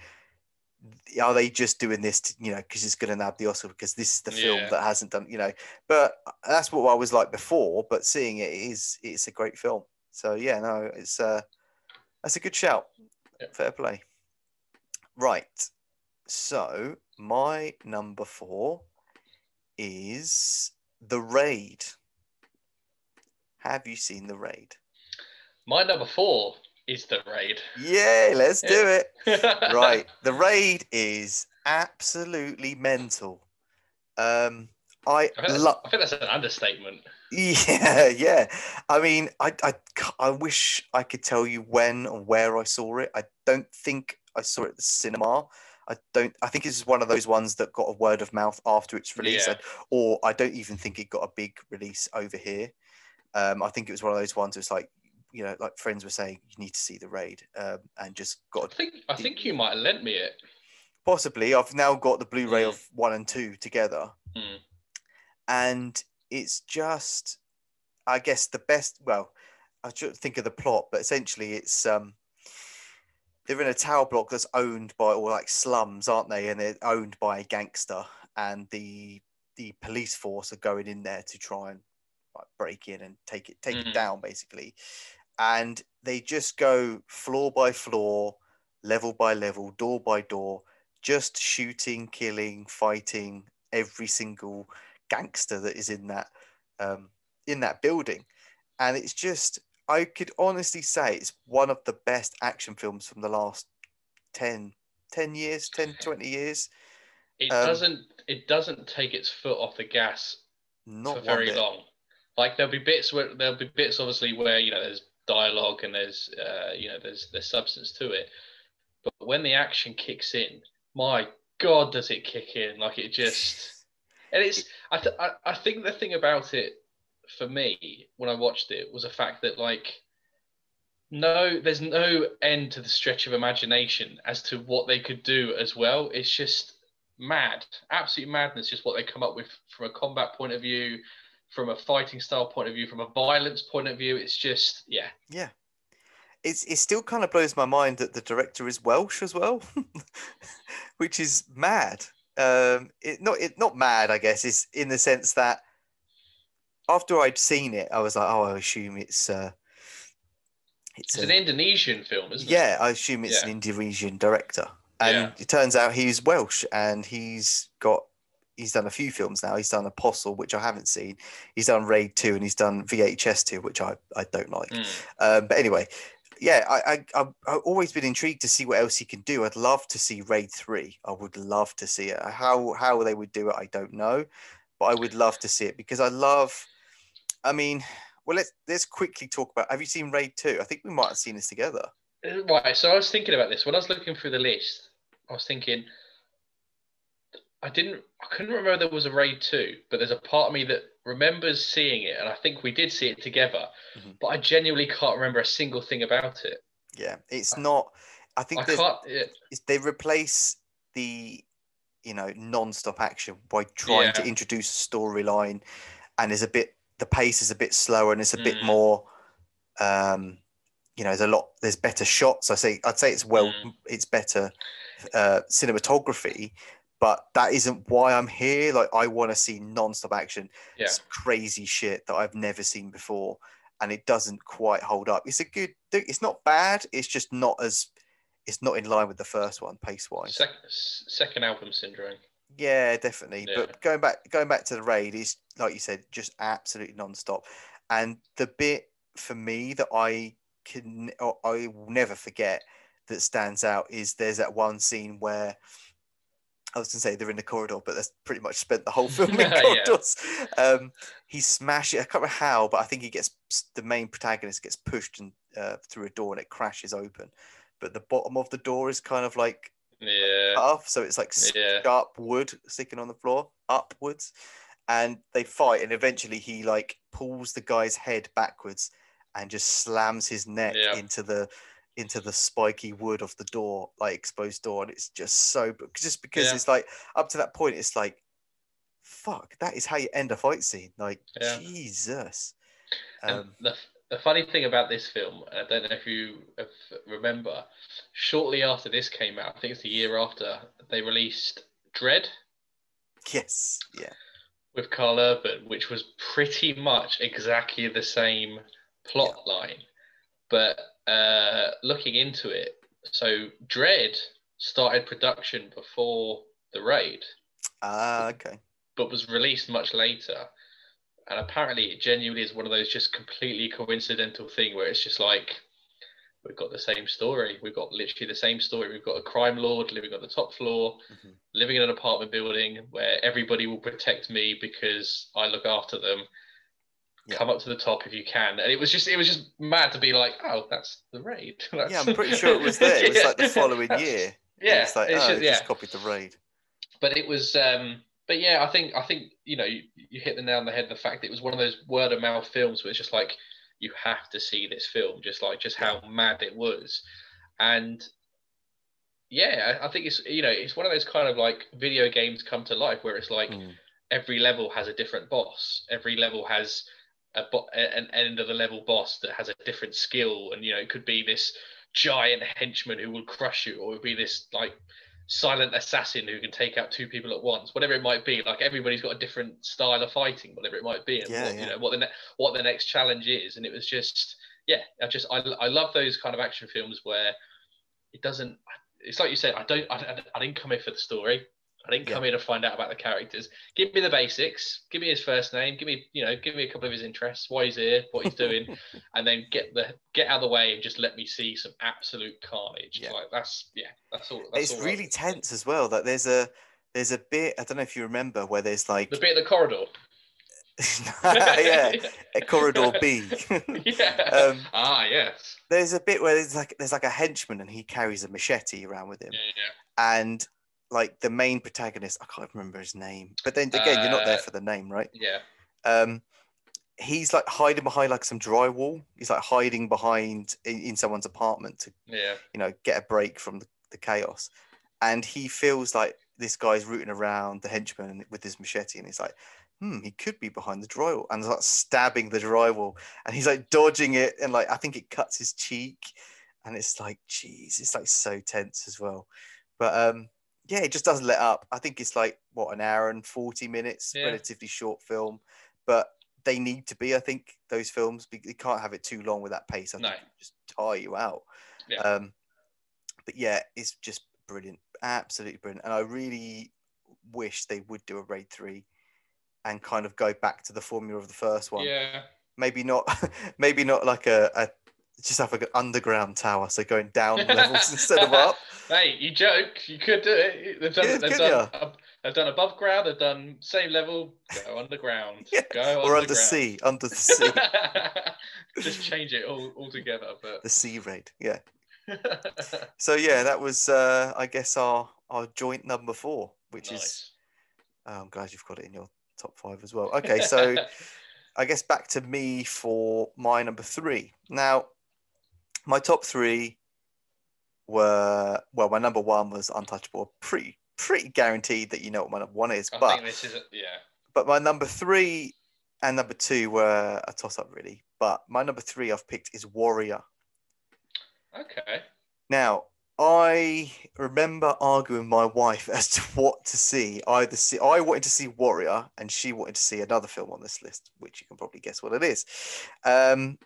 are they just doing this, to, you know, because it's going to nab the Oscar because this is the film Yeah. that hasn't done, you know? But that's what I was like before. But seeing it is, it's a great film. So yeah, no, it's uh, that's a good shout. Yeah. Fair play. Right. So my number four is The Raid. Have you seen The Raid? My number four is the raid. Yeah, let's do it. right. Right. The Raid is absolutely mental. Um, I I think, that's. I think that's an understatement. Yeah, yeah. I mean, I, I, I wish I could tell you when or where I saw it. I don't think I saw it at the cinema. I don't. I think it's one of those ones that got a word of mouth after its release, Yeah. and- or I don't even think it got a big release over here. Um, I think it was one of those ones. It's like, you know, like friends were saying, you need to see the raid, um, and just got. I think I think you might have lent me it. possibly. I've now got the Blu-ray Mm. of one and two together, Mm. And it's just i guess the best well i should think of the plot but essentially it's um they're in a tower block that's owned by or like slums aren't they and they're owned by a gangster and the the police force are going in there to try and like, break in and take it take it Mhm. down basically and they just go floor by floor level by level door by door just shooting killing fighting every single gangster that is in that um, in that building, and it's just I could honestly say it's one of the best action films from the last 10, 10 years, 10, 20 years. It Um, doesn't it doesn't take its foot off the gas Not for very bit. long. Like there'll be bits where there'll be bits obviously where you know there's dialogue and there's uh, you know there's there's substance to it, but when the action kicks in, my god, does it kick in? Like it just and it's I th- I, I think the thing about it for me when I watched it was the fact that like no there's no end to the stretch of imagination as to what they could do as well. It's just mad, absolute madness, just what they come up with from a combat point of view, from a fighting style point of view, from a violence point of view. It's just, yeah, Yeah. It's, it still kind of blows my mind that the director is Welsh as well, which is mad. Um, it not it not mad, I guess, is in the sense that after I'd seen it, I was like, oh, I assume it's uh, it's, it's a- an Indonesian film, isn't it? yeah, I assume it's an Indonesian director, and Yeah. it turns out he's Welsh, and he's got he's done a few films now. He's done Apostle, which I haven't seen. He's done Raid Two, and he's done VHS Two, which I I don't like. Mm. Um, but anyway, yeah, I, I I've, always been intrigued to see what else he can do. I'd love to see Raid Three. I would love to see it. How how they would do it, I don't know, but I would love to see it because I love. I mean, well, let's let's quickly talk about. Have you seen Raid Two? I think we might have seen this together. Uh, Right. So I was thinking about this when I was looking through the list. I was thinking, I didn't, I couldn't remember there was a raid two, but there's a part of me that remembers seeing it, and I think we did see it together. Mhm. But I genuinely can't remember a single thing about it. Yeah, it's not. I think I can't. It, they replace the you know non-stop action by trying to introduce a storyline, and is a bit the pace is a bit slower and it's a bit Mm. more Um, you know, there's a lot. There's better shots. I say I'd say it's well. Mm. It's better uh, cinematography, but that isn't why I'm here. Like I want to see non-stop action. Yeah. It's crazy shit that I've never seen before, and it doesn't quite hold up. It's a good. It's not bad. It's just not as. It's not in line with the first one pace wise. Sec- s- second album syndrome. Yeah, definitely. Yeah. But going back, going back to the raid is like you said, just absolutely non-stop. And the bit for me that I can, or I will never forget, that stands out is there's that one scene where I was going to say they're in the corridor, but that's pretty much spent the whole film in Yeah. corridors. Um, he smashes. I can't remember how, but I think he gets the main protagonist gets pushed and uh, through a door and it crashes open. But the bottom of the door is kind of like Yeah. off, so it's like Yeah. sharp wood sticking on the floor upwards, and they fight, and eventually he like pulls the guy's head backwards and just slams his neck Yeah. into the into the spiky wood of the door, like exposed door, and it's just so just because Yeah. it's like up to that point, it's like, fuck, that is how you end a fight scene, like Yeah. Jesus. Um, the, the funny thing about this film, I don't know if you remember, shortly after this came out, I think it's the year after, they released Dredd yes, yeah, with Karl Urban, which was pretty much exactly the same plot line. But uh, looking into it, so Dredd started production before The Raid, ah, okay, but was released much later. And apparently, it genuinely is one of those just completely coincidental thing where it's just like we've got the same story. We've got literally the same story. We've got a crime lord living on the top floor, Mhm. living in an apartment building where everybody will protect me because I look after them. Yeah. Come up to the top if you can. And it was just it was just mad to be like, oh, that's the raid. That's- yeah. I'm pretty sure it was there. It was like the following year. Yeah, it's like it's oh, just- yeah just copied the raid. but it was um but yeah i think i think you know you, you hit the nail on the head the fact that it was one of those word of mouth films where it's just like you have to see this film just like just how mad it was and yeah I, I think it's you know it's one of those kind of like video games come to life where it's like Mm. every level has a different boss every level has a bo- an end of the level boss that has a different skill and you know it could be this giant henchman who will crush you or it would be this like silent assassin who can take out two people at once whatever it might be. Like everybody's got a different style of fighting whatever it might be and Yeah, what, yeah. you know what the ne- what the next challenge is. And it was just yeah i just I, I love those kind of action films where it doesn't it's like you said i don't i, I- I didn't come here for the story i didn't come here to find out about the characters. Give me the basics. Give me his first name. Give me you know give me a couple of his interests. Why he's here what he's doing and then get the get out of the way and just let me see some absolute carnage. Yeah. like that's yeah that's all that's it's all really tense as well. That there's a there's a bit I don't know if you remember where there's like the bit in the corridor. Yeah a corridor B. yeah. Um, ah yes. there's a bit where there's like there's like a henchman and he carries a machete around with him, yeah yeah. And like the main protagonist I can't remember his name, but then again you're not there Uh, for the name, right? yeah Um, he's like hiding behind like some drywall. He's like hiding behind in, in someone's apartment to yeah you know get a break from the, the chaos and he feels like this guy's rooting around the henchman with his machete and he's like hmm he could be behind the drywall and like stabbing the drywall and he's like dodging it and like i think it cuts his cheek and it's like jeez it's like so tense as well but um yeah it just doesn't let up i think it's like what an hour and 40 minutes Yeah. relatively short film but they need to be i think those films you can't have it too long with that pace i No. think just tire you out Yeah. um but yeah, it's just brilliant, absolutely brilliant. And I really wish they would do a raid three and kind of go back to the formula of the first one. yeah Maybe not, maybe not like a, a just have like an underground tower, so going down levels instead of up. hey you joke you could do it they've done Yeah, they've done they've done above ground they've done same level go underground Yeah, go Or under sea, under the sea, just change it all altogether but the sea raid. Yeah. So yeah, that was uh, I guess our our joint number four, which is oh, I'm glad you've got it in your top five as well. Okay, so. I guess back to me for my number three. Now, my top three were well, my number one was Untouchable. Pretty pretty guaranteed that you know what my number one is. I but think this is a, yeah but my number three and number two were a toss up, really. But my number three I've picked is Warrior. Okay. Now, I remember arguing with my wife as to what to see. Either see, I wanted to see Warrior, and she wanted to see another film on this list, which you can probably guess what it is. Um,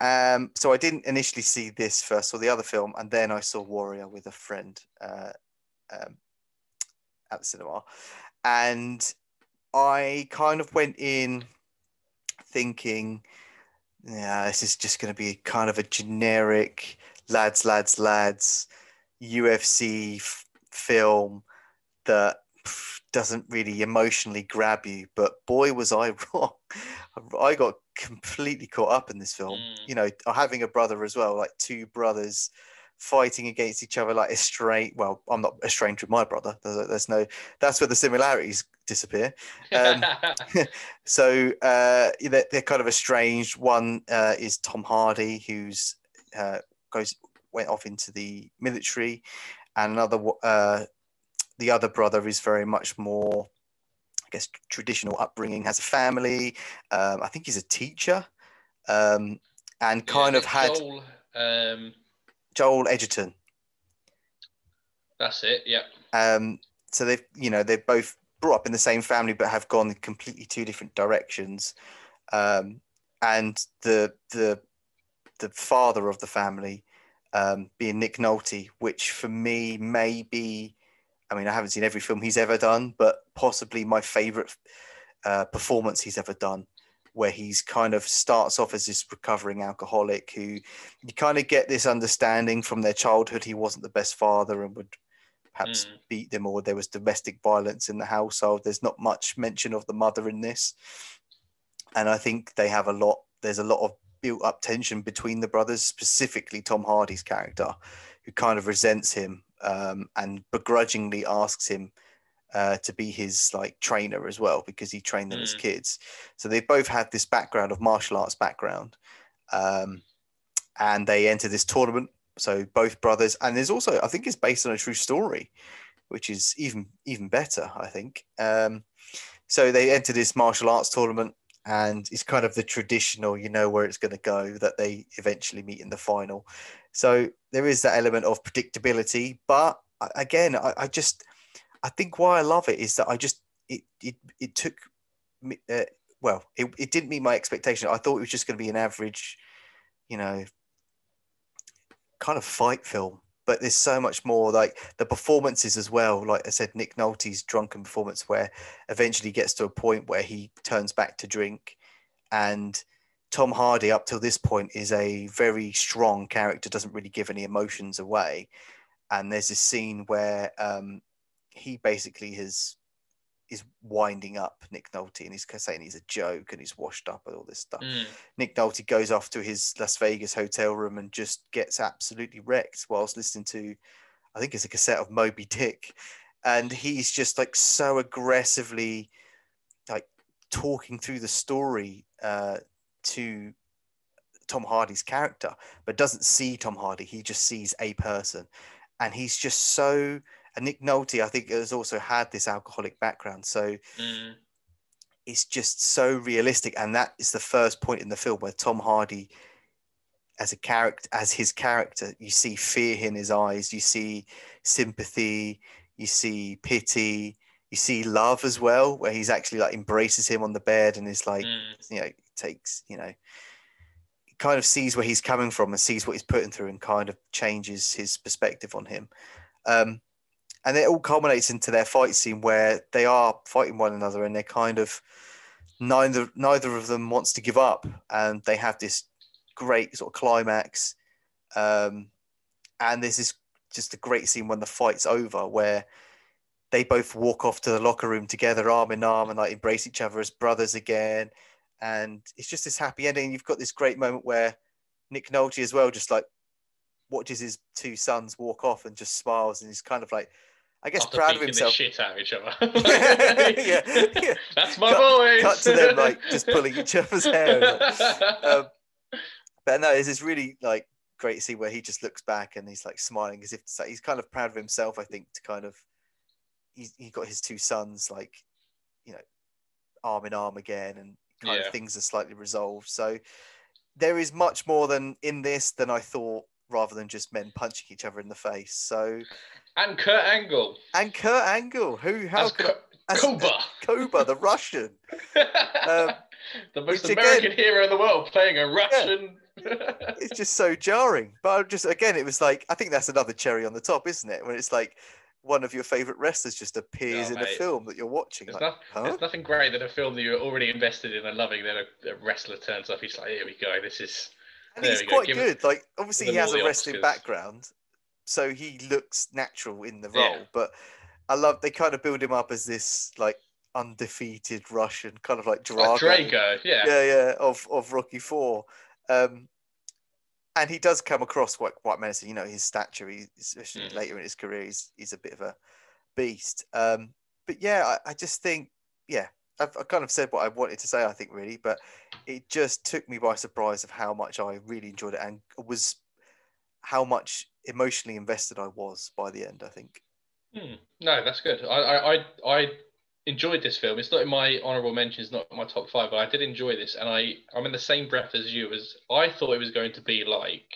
um, so I didn't initially see this first, or the other film, and then I saw Warrior with a friend uh, um, at the cinema, and I kind of went in thinking, yeah, this is just going to be kind of a generic lads, lads, lads UFC f- film that doesn't really emotionally grab you. But boy, was I wrong. I got completely caught up in this film. Mm. You know, having a brother as well, like two brothers fighting against each other like estranged. Well, I'm not estranged with my brother. There's, there's no. That's where the similarities disappear. Um, so uh, they're, they're, kind of estranged. One uh, is Tom Hardy, who's uh, goes went off into the military, and another uh, the other brother is very much more, I guess, traditional upbringing. Has a family. Um, I think he's a teacher, um, and kind yeah, of had Joel, um, Joel Edgerton. That's it. Yeah. Um, so they've you know they've both brought up in the same family but have gone completely two different directions. Um, and the the the father of the family um, being Nick Nolte, which for me may be, I mean, I haven't seen every film he's ever done, but possibly my favorite uh, performance he's ever done, where he's kind of starts off as this recovering alcoholic who you kind of get this understanding from their childhood he wasn't the best father and would perhaps mm. beat them or there was domestic violence in the household. There's not much mention of the mother in this. And I think they have a lot, there's a lot of built up tension between the brothers, specifically Tom Hardy's character, who kind of resents him um, and begrudgingly asks him uh, to be his like trainer as well because he trained them mm. as kids. So they both had this background of martial arts background, um, and they enter this tournament. So both brothers, and there's also I think it's based on a true story, which is even even better. I think. Um, so they enter this martial arts tournament and it's kind of the traditional, you know, where it's going to go that they eventually meet in the final. So there is that element of predictability, but again, I, I just, I think why I love it is that I just, it, it, it took me, uh, well, it, it didn't meet my expectation. I thought it was just going to be an average, you know, kind of fight film but there's so much more like the performances as well like i said nick nolte's drunken performance where eventually gets to a point where he turns back to drink and tom hardy up till this point is a very strong character doesn't really give any emotions away and there's this scene where um, he basically has is winding up Nick Nolte and he's saying he's a joke and he's washed up and all this stuff. Mm. Nick Nolte goes off to his Las Vegas hotel room and just gets absolutely wrecked whilst listening to, I think it's a cassette of Moby Dick. And he's just like so aggressively like talking through the story uh, to Tom Hardy's character, but doesn't see Tom Hardy. He just sees a person. And he's just so and Nick Nolte, I think, has also had this alcoholic background, so mm. it's just so realistic. And that is the first point in the film where Tom Hardy, as a character, as his character, you see fear in his eyes, you see sympathy, you see pity, you see love as well, where he's actually like embraces him on the bed and is like, mm. you know, takes, you know, kind of sees where he's coming from and sees what he's putting through and kind of changes his perspective on him. Um, and it all culminates into their fight scene where they are fighting one another and they're kind of neither neither of them wants to give up and they have this great sort of climax um, and this is just a great scene when the fight's over where they both walk off to the locker room together arm in arm and like embrace each other as brothers again and it's just this happy ending you've got this great moment where nick nolte as well just like watches his two sons walk off and just smiles and he's kind of like I guess After proud of himself. shit out of each other. yeah, yeah, that's my boys. Cut to them like just pulling each other's hair. Um, but no, it's this really like great scene where he just looks back and he's like smiling as if say, he's kind of proud of himself. I think to kind of he's he got his two sons like you know arm in arm again, and kind Yeah. of things are slightly resolved. So there is much more than in this than I thought, rather than just men punching each other in the face. So And Kurt Angle and Kurt Angle, who how as could Ko- as- the Russian? um, the most which again- American hero in the world playing a Russian. It's just so jarring. But I just again, it was like I think that's another cherry on the top, isn't it? When it's like one of your favorite wrestlers just appears Oh, in a film that you're watching. There's, Like, no- huh? there's nothing great than a film that you're already invested in and loving. Then a, a wrestler turns up. He's like, "Here we go. This is." And he's go, quite give good. Like obviously he has a wrestling Oscars. background, so he looks natural in the Yeah. role. But I love they kind of build him up as this like undefeated Russian, kind of like Drago. Like Drago, yeah. yeah, yeah, of of Rocky Four. Um, and he does come across quite quite menacing. You know, his stature, he, especially Mm. later in his career, he's he's a bit of a beast. Um, but yeah, I, I just think, yeah, I've, I kind of said what I wanted to say. I think really, but it just took me by surprise of how much I really enjoyed it and was how much emotionally invested I was by the end. I think. Hmm. No, that's good. I, I, I, I enjoyed this film. It's not in my honorable mentions, not in my top five, but I did enjoy this, and I, I'm in the same breath as you. As I thought it was going to be like.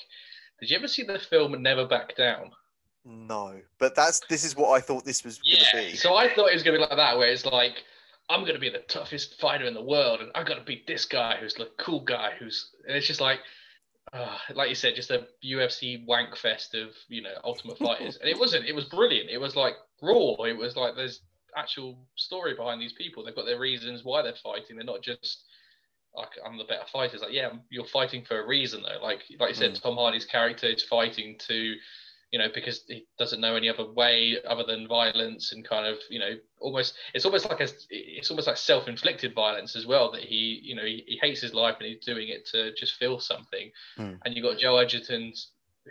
Did you ever see the film Never Back Down? No, but that's this is what I thought this was Yeah. going to be. So I thought it was going to be like that, where it's like, I'm going to be the toughest fighter in the world, and I've got to beat this guy who's the cool guy who's, and it's just like, uh, like you said, just a UFC wank fest of you know Ultimate Fighters, and it wasn't. It was brilliant. It was like raw. It was like there's actual story behind these people. They've got their reasons why they're fighting. They're not just like I'm the better fighter. It's like yeah, you're fighting for a reason though. Like like you said, Tom Hardy's character is fighting to you know, because he doesn't know any other way other than violence and kind of, you know, almost it's almost like a it's almost like self-inflicted violence as well that he, you know, he, he hates his life and he's doing it to just feel something. Mm. And you've got Joe Edgerton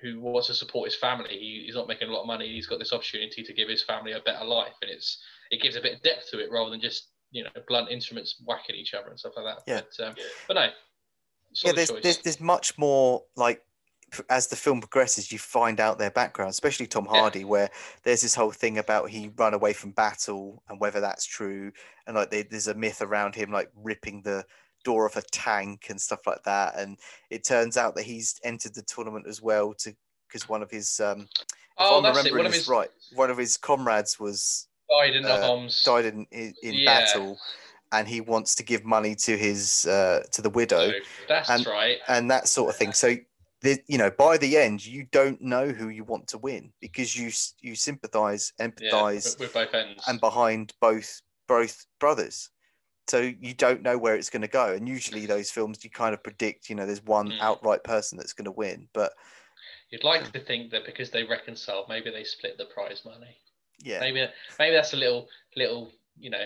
who wants to support his family. He, he's not making a lot of money. He's got this opportunity to give his family a better life, and it's it gives a bit of depth to it rather than just you know blunt instruments whacking each other and stuff like that. Yeah. But, um, but no. yeah, there's, there's there's much more like as the film progresses, you find out their background, especially Tom Yeah. Hardy, where there's this whole thing about he run away from battle and whether that's true, and like there- there's a myth around him like ripping the door of a tank and stuff like that, and it turns out that he's entered the tournament as well to because one of his um, if oh, I'm that's it. remembering this his right, one of his comrades was died in uh, arms. died in in, in Yeah. battle, and he wants to give money to his uh, to the widow. So that's and- right. and that sort of thing. So, the, you know, by the end, you don't know who you want to win because you you sympathise, empathise, with, with both ends. and behind both both brothers. So you don't know where it's going to go, and usually those films you kind of predict. You know, there's one Mm. outright person that's going to win, but You'd like to think that because they reconciled, maybe they split the prize money. Yeah, Maybe maybe that's a little little you know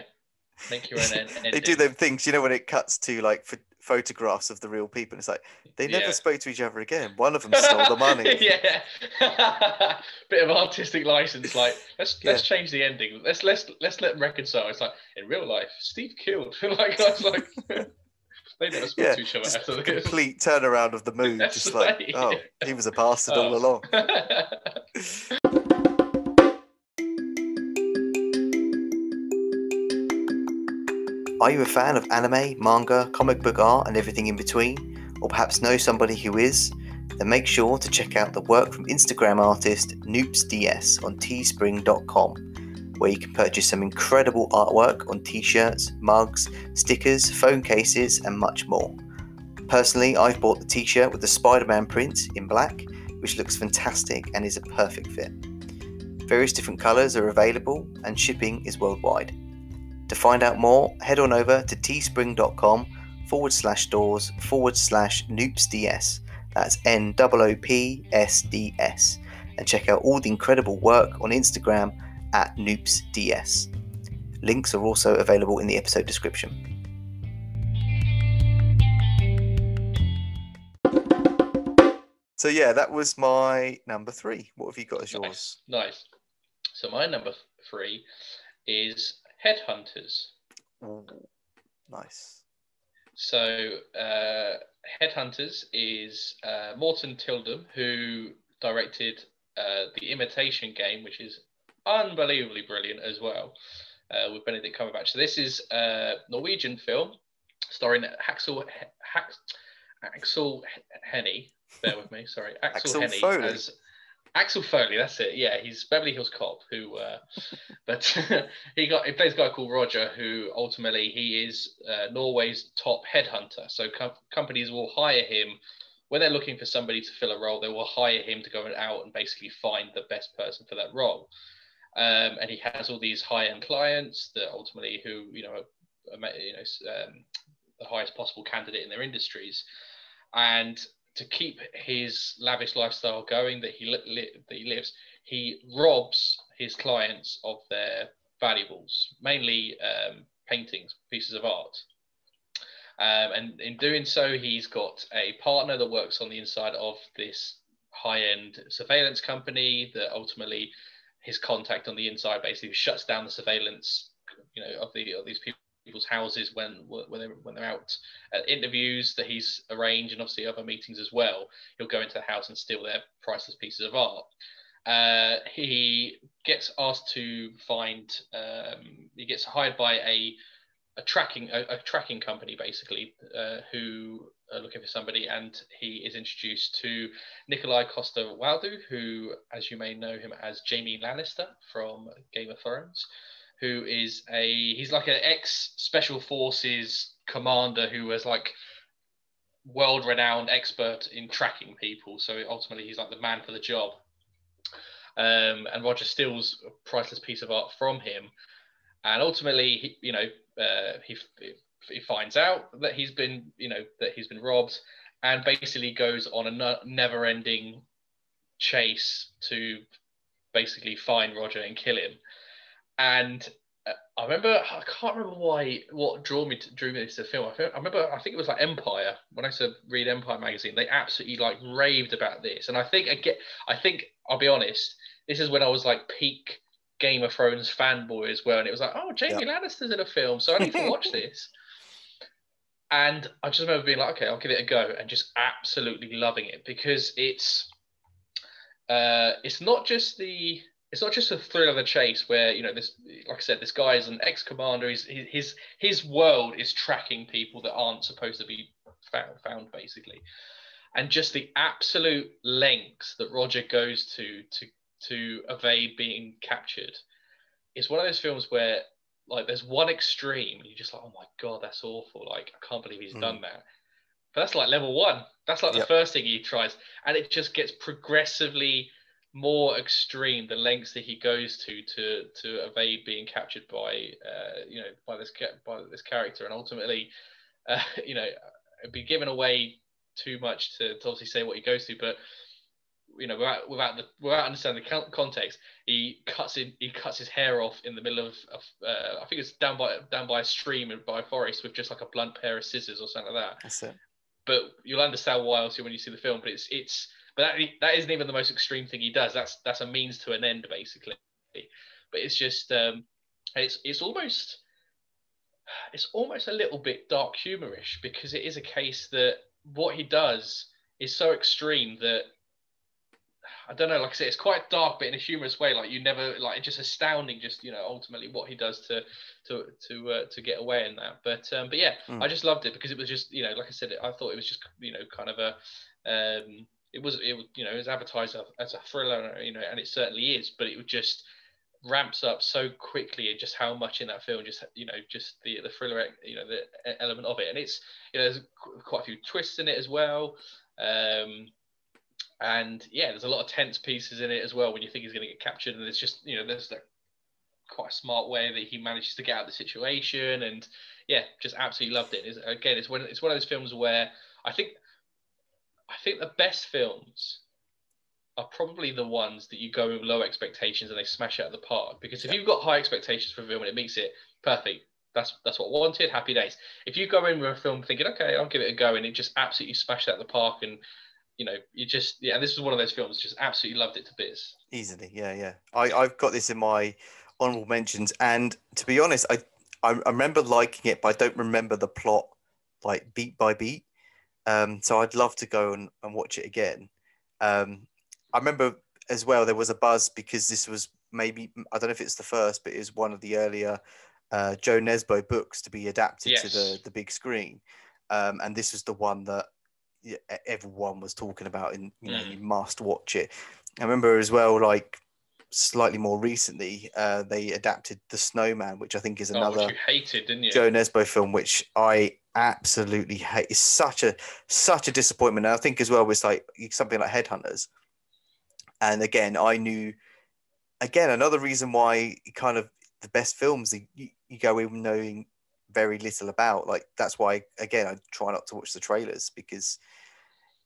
make your own they do them things. You know, when it cuts to like ph- photographs of the real people, and it's like they never Yeah. spoke to each other again. One of them stole the money. yeah, bit of artistic license. Like let's let's change the ending. Let's let's let's let them reconcile. It's like in real life, Steve killed. like I was like, they never spoke Yeah, to each other just after this. complete turnaround of the mood. Just like, oh, he was a bastard all Oh. along. Are you a fan of anime, manga, comic book art, and everything in between? Or perhaps know somebody who is? Then make sure to check out the work from Instagram artist NoopsDS on teespring.com, where you can purchase some incredible artwork on t shirts, mugs, stickers, phone cases, and much more. Personally, I've bought the t shirt with the Spider Man print in black, which looks fantastic and is a perfect fit. Various different colours are available, and shipping is worldwide. To find out more, head on over to teespring.com forward slash stores forward slash noopsds. That's N O O P S D S. And check out all the incredible work on Instagram at noopsds. Links are also available in the episode description. So, yeah, that was my number three. What have you got as yours? nice, nice. So my number three is Headhunters. Ooh, nice. So, uh, Headhunters is uh, Morten Tyldum, who directed uh, The Imitation Game, which is unbelievably brilliant as well, uh, with Benedict Cumberbatch. So, this is a Norwegian film starring Haxel Hax, Aksel Hennie. Bear with me, sorry, Axel, Axel Henny Foley. as Axel Foley. That's it. Yeah, he's Beverly Hills Cop. Who, uh, but he got he plays a guy called Roger, who ultimately he is uh, Norway's top headhunter. So com- companies will hire him when they're looking for somebody to fill a role. They will hire him to go out and basically find the best person for that role. Um, and he has all these high-end clients that ultimately who you know are, you know um, the highest possible candidate in their industries, and to keep his lavish lifestyle going that he li- that he lives, he robs his clients of their valuables, mainly um, paintings, pieces of art. Um, and in doing so, he's got a partner that works on the inside of this high-end surveillance company that ultimately his contact on the inside basically shuts down the surveillance, you know, of the of these people people's houses when when they're when they're out at interviews that he's arranged and obviously other meetings as well. He'll go into the house and steal their priceless pieces of art. Uh, he gets asked to find. Um, he gets hired by a a tracking a, a tracking company basically uh, who are looking for somebody, and he is introduced to Nikolaj Coster-Waldau, who, as you may know him as Jamie Lannister from Game of Thrones who is a he's like an ex special forces commander who was like world renowned expert in tracking people. So ultimately he's like the man for the job. Um, and roger steals a priceless piece of art from him. And ultimately he, you know uh, he he finds out that he's been you know that he's been robbed and basically goes on a never ending chase to basically find roger and kill him and uh, I remember I can't remember why what drew me to, drew me to the film. I, I remember I think it was like Empire when I said read Empire magazine. They absolutely like raved about this, and I think again I think I'll be honest. This is when I was like peak Game of Thrones fanboy as well, and it was like oh Jamie yep. Lannister's in a film, so I need to watch this. And I just remember being like, okay, I'll give it a go, and just absolutely loving it because it's uh, it's not just the it's not just a thrill of the chase where you know this like i said this guy is an ex-commander. He's, his his world is tracking people that aren't supposed to be found, found basically. And just the absolute lengths that roger goes to to to evade being captured it's one of those films where like there's one extreme and you're just like oh my god that's awful. Like i can't believe he's mm. done that. But that's like level one. That's like the yep. first thing he tries. And it just gets progressively more extreme the lengths that he goes to to to evade being captured by uh, you know by this by this character. And ultimately uh, you know it'd be given away too much to, to obviously say what he goes to. But you know without without the without understanding the context he cuts in he cuts his hair off in the middle of, of uh, I think it's down by down by a stream and by a forest with just like a blunt pair of scissors or something like that. That's it. but you'll understand why also when you see the film but it's it's but that that isn't even the most extreme thing he does. That's that's a means to an end, basically. But it's just um, it's it's almost it's almost a little bit dark humorish because it is a case that what he does is so extreme that I don't know, like I say, it's quite dark, but in a humorous way. Like you never, like it's just astounding, just you know, ultimately what he does to to to uh, to get away in that. But um, but yeah, mm. I just loved it because it was just you know, like I said, I thought it was just you know, kind of a um, it was it you know it was advertised as a thriller you know and it certainly is but it just ramps up so quickly and just how much in that film just you know just the the thriller you know the element of it. And it's you know there's quite a few twists in it as well um and yeah there's a lot of tense pieces in it as well when you think he's going to get captured and it's just you know there's that quite a smart way that he manages to get out of the situation and yeah just absolutely loved it. It's, again it's one it's one of those films where i think I think the best films are probably the ones that you go with low expectations and they smash out of the park. Because if yeah. you've got high expectations for a film and it meets it, perfect. That's that's what I wanted. Happy days. If you go in with a film thinking, okay, I'll give it a go, and it just absolutely smashed out of the park, and you know, you just yeah, this was one of those films. Just absolutely loved it to bits. Easily, yeah, yeah. I I've got this in my honorable mentions, and to be honest, I I, I remember liking it, but I don't remember the plot like beat by beat. Um, so I'd love to go and, and watch it again. Um, I remember as well there was a buzz because this was maybe I don't know if it's the first, but it was one of the earlier uh, Jo Nesbø books to be adapted Yes. to the the big screen, um, and this was the one that everyone was talking about. And you know, Mm. you must watch it. I remember as well, like slightly more recently, uh, they adapted The Snowman, which I think is Oh, another you hated? Jo Nesbø film, which I absolutely hate. It's such a such a disappointment. And I think as well was like something like Headhunters. And again, I knew again another reason why kind of the best films you, you go in knowing very little about. Like that's why again I try not to watch the trailers because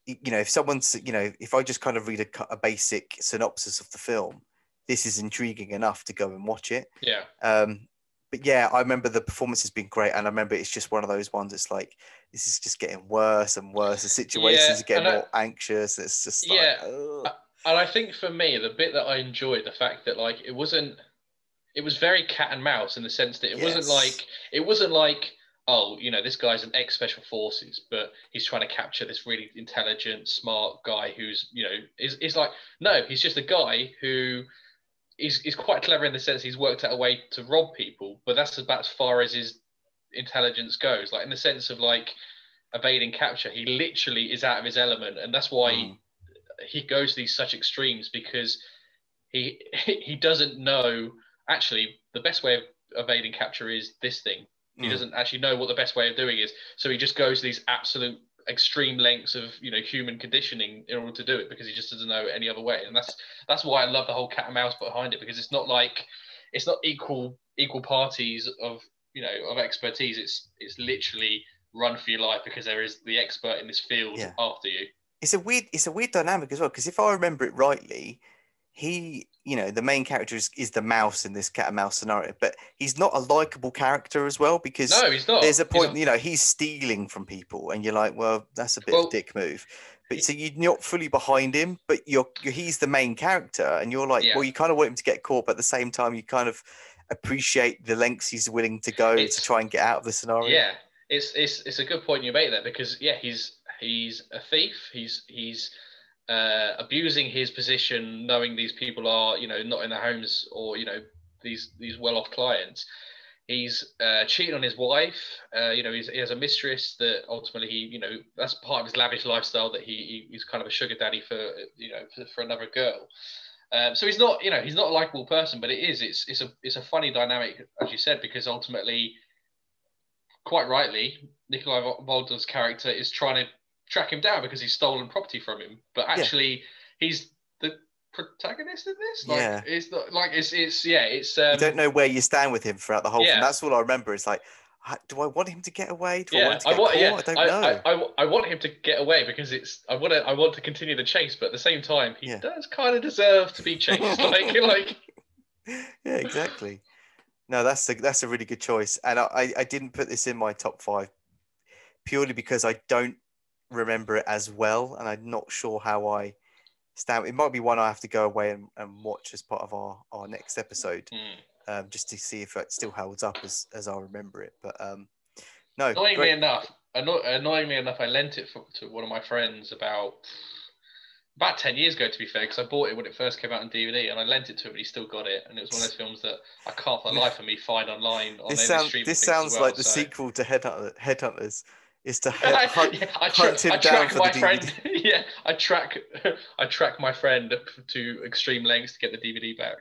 you know if someone's you know if I just kind of read a, a basic synopsis of the film, this is intriguing enough to go and watch it. Yeah. Um, but yeah, I remember the performance has been great, and I remember it's just one of those ones. It's like this is just getting worse and worse. The situations Yeah, are getting and I- more anxious. It's just like, Yeah, ugh. And I think for me, the bit that I enjoyed, the fact that like it wasn't, it was very cat and mouse in the sense that it wasn't like it wasn't like oh you know this guy's an ex special forces, but he's trying to capture this really intelligent, smart guy who's you know is is like no, he's just a guy who is is quite clever in the sense he's worked out a way to rob people, but that's about as far as his intelligence goes. Like in the sense of like evading capture, he literally is out of his element, and that's why Mm. he goes to these such extremes because he he doesn't know actually the best way of evading capture is this thing. He Mm. doesn't actually know what the best way of doing is, so he just goes to these absolute extreme lengths of you know human conditioning in order to do it because he just doesn't know any other way. And that's that's why i love the whole cat and mouse behind it because it's not like it's not equal equal parties of you know of expertise. It's it's literally run for your life because there is the expert in this field Yeah. after you. It's a weird it's a weird dynamic as well because if I remember it rightly, he you know the main character is, is the mouse in this cat and mouse scenario, but he's not a likable character as well because no he's not there's a point you know he's stealing from people and you're like well that's a bit Well, of a dick move but he- so you're not fully behind him but you're, you're he's the main character and you're like Yeah. well you kind of want him to get caught but at the same time you kind of appreciate the lengths he's willing to go It's- to try and get out of the scenario Yeah, it's it's it's a good point you make there because yeah, he's he's a thief. He's he's uh, abusing his position, knowing these people are you know not in their homes or you know these these well-off clients. He's uh, cheating on his wife. Uh, you know, he has a mistress that ultimately he, you know, that's part of his lavish lifestyle that he he's kind of a sugar daddy for, you know, for, for another girl. Um, so he's not, you know, he's not a likable person, but it is, it's, it's a, it's a funny dynamic, as you said, because ultimately, quite rightly, Nikolaj Waldau's character is trying to track him down because he's stolen property from him, but actually, he's the protagonist in this. Like, Yeah. it's not like it's, it's, yeah, it's. Um, you don't know where you stand with him throughout the whole Yeah. thing that's all I remember it's like do I want him to get away do I yeah, want him to I get want. caught Yeah, I don't I, know I, I, I want him to get away because it's. I want to. I want to continue the chase, but at the same time, he Yeah. does kind of deserve to be chased. like, like. yeah, exactly. No, that's a that's a really good choice, and I, I I didn't put this in my top five purely because I don't remember it as well, and I'm not sure how I stand. It might be one I have to go away and, and watch as part of our our next episode, Hmm. um, just to see if it still holds up as as I remember it. But um, no, Annoyingly great. enough, anno- annoyingly enough, I lent it for, to one of my friends about about ten years ago. To be fair, because I bought it when it first came out on DVD, and I lent it to him, and he still got it. And it was one of those films that I can't for the life of me find online on this sounds this sounds well, like the sequel to Headhunter, Headhunters. Is to I, hunt, yeah, I, tra- hunt him I down track for my the friend. yeah, I track I track my friend to extreme lengths to get the DVD back.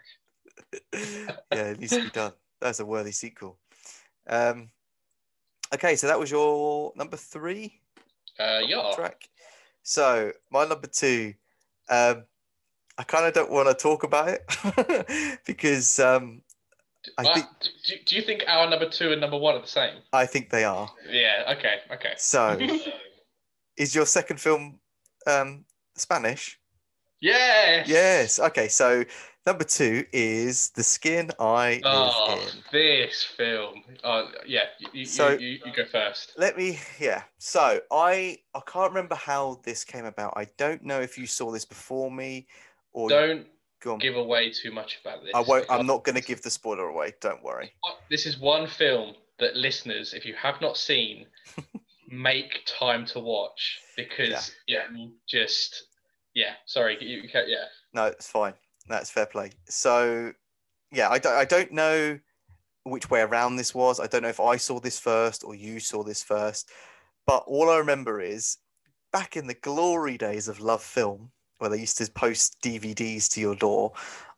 yeah, it needs to be done. That's a worthy sequel. Um, okay, so that was your number three Uh, yeah. track. So my number two, um, I kind of don't want to talk about it because um, I Uh, think- do, do you think our number two and number one are the same? I think they are. Yeah. Okay. Okay. So, is your second film um, Spanish? yes. Yes. Okay, so number two is The Skin I Live Oh, In. this film. Oh, yeah. You, you, So- you, you go first. Let me, yeah. So I I can't remember how this came about. I don't know if you saw this before me or Don't. Give away too much about this. I won't. I'm not going to give the spoiler away. Don't worry. This is one film that listeners, if you have not seen, make time to watch because yeah, just yeah. Sorry, you, you can't, yeah. No, it's fine. That's fair play. So, yeah, I don't. I don't know which way around this was. I don't know if I saw this first or you saw this first, but all I remember is back in the glory days of Love Film, where they used to post DVDs to your door.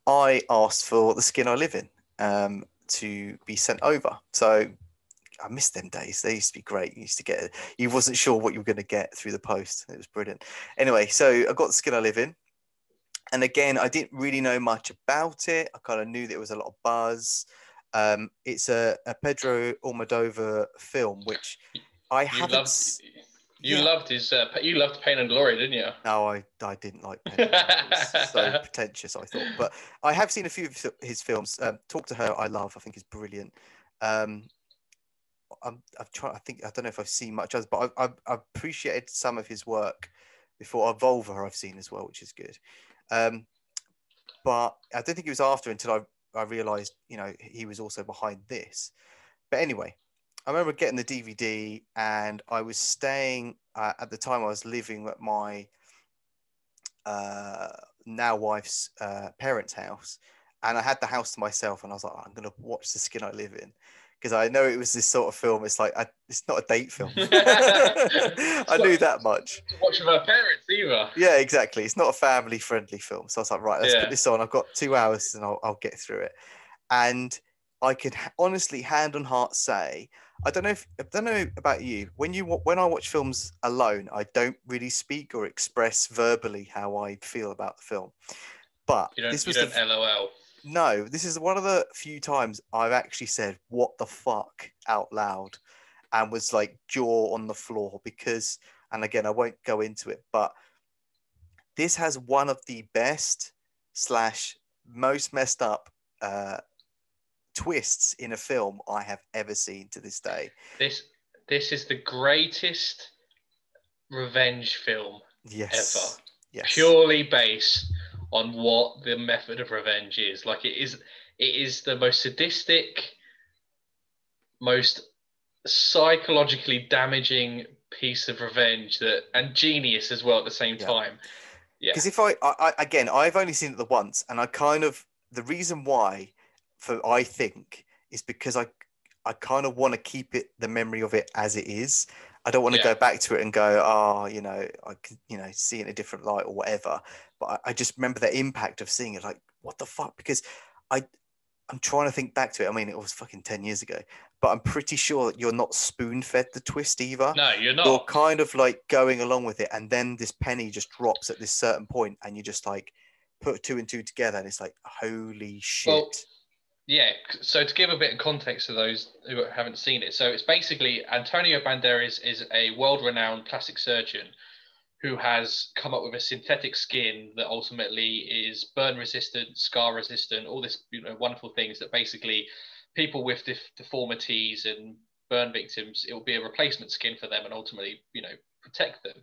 I asked for the skin I live in um, to be sent over. So I miss them days. They used to be great. You used to get you wasn't sure what you were going to get through the post. It was brilliant. Anyway, so I got the skin I live in, and again, I didn't really know much about it. I kind of knew there was a lot of buzz. Um, it's a, a Pedro Almodovar film, which I haven't. Loved, you yeah. loved his. Uh, you loved Pain and Glory, didn't you? No, I, I didn't like Pain. so pretentious, I thought. But I have seen a few of his films. Um, Talk to Her, I love. I think is brilliant. Um, I'm, I've tried. I think I don't know if I've seen much others, but I've, I've, appreciated some of his work before. Volver, I've seen as well, which is good. Um, but I don't think it was after until I I realised, you know, he was also behind this. But anyway, I remember getting the DVD, and I was staying uh, at the time. I was living at my uh, now wife's uh, parents' house, and I had the house to myself. And I was like, I'm going to watch The Skin I Live In because I know it was this sort of film. It's like I, it's not a date film. I knew that much. Watch with her parents either. Yeah, exactly. It's not a family-friendly film. So I was like, right, let's yeah. put this on. I've got two hours, and I'll, I'll get through it. And I could honestly, hand on heart, say I don't know if I don't know about you. When you when I watch films alone, I don't really speak or express verbally how I feel about the film. But this was the, LOL. No, this is one of the few times I've actually said "what the fuck" out loud, and was like jaw on the floor because. And again, I won't go into it, but this has one of the best slash most messed up uh, twists in a film I have ever seen to this day. This this is the greatest revenge film yes. ever. Yes. Purely based on what the method of revenge is. Like it is it is the most sadistic, most psychologically damaging piece of revenge that and genius as well at the same yeah. time. Yeah. Because if I, I again, I've only seen it the once, and I kind of the reason why, for I think, is because I I kind of want to keep it the memory of it as it is. I don't want to yeah. go back to it and go, oh, you know, I can, you know, see it in a different light or whatever. But I, I just remember the impact of seeing it, like, what the fuck? Because I, I'm trying to think back to it. I mean, it was fucking ten years ago, but I'm pretty sure that you're not spoon fed the twist either. No, you're not. You're kind of like going along with it, and then this penny just drops at this certain point, and you just like put two and two together, and it's like, holy shit. Well, yeah, so to give a bit of context to those who haven't seen it, so it's basically Antonio Banderas is a world-renowned plastic surgeon who has come up with a synthetic skin that ultimately is burn resistant, scar resistant, all this you know wonderful things that basically people with def- deformities and burn victims, it will be a replacement skin for them and ultimately you know protect them.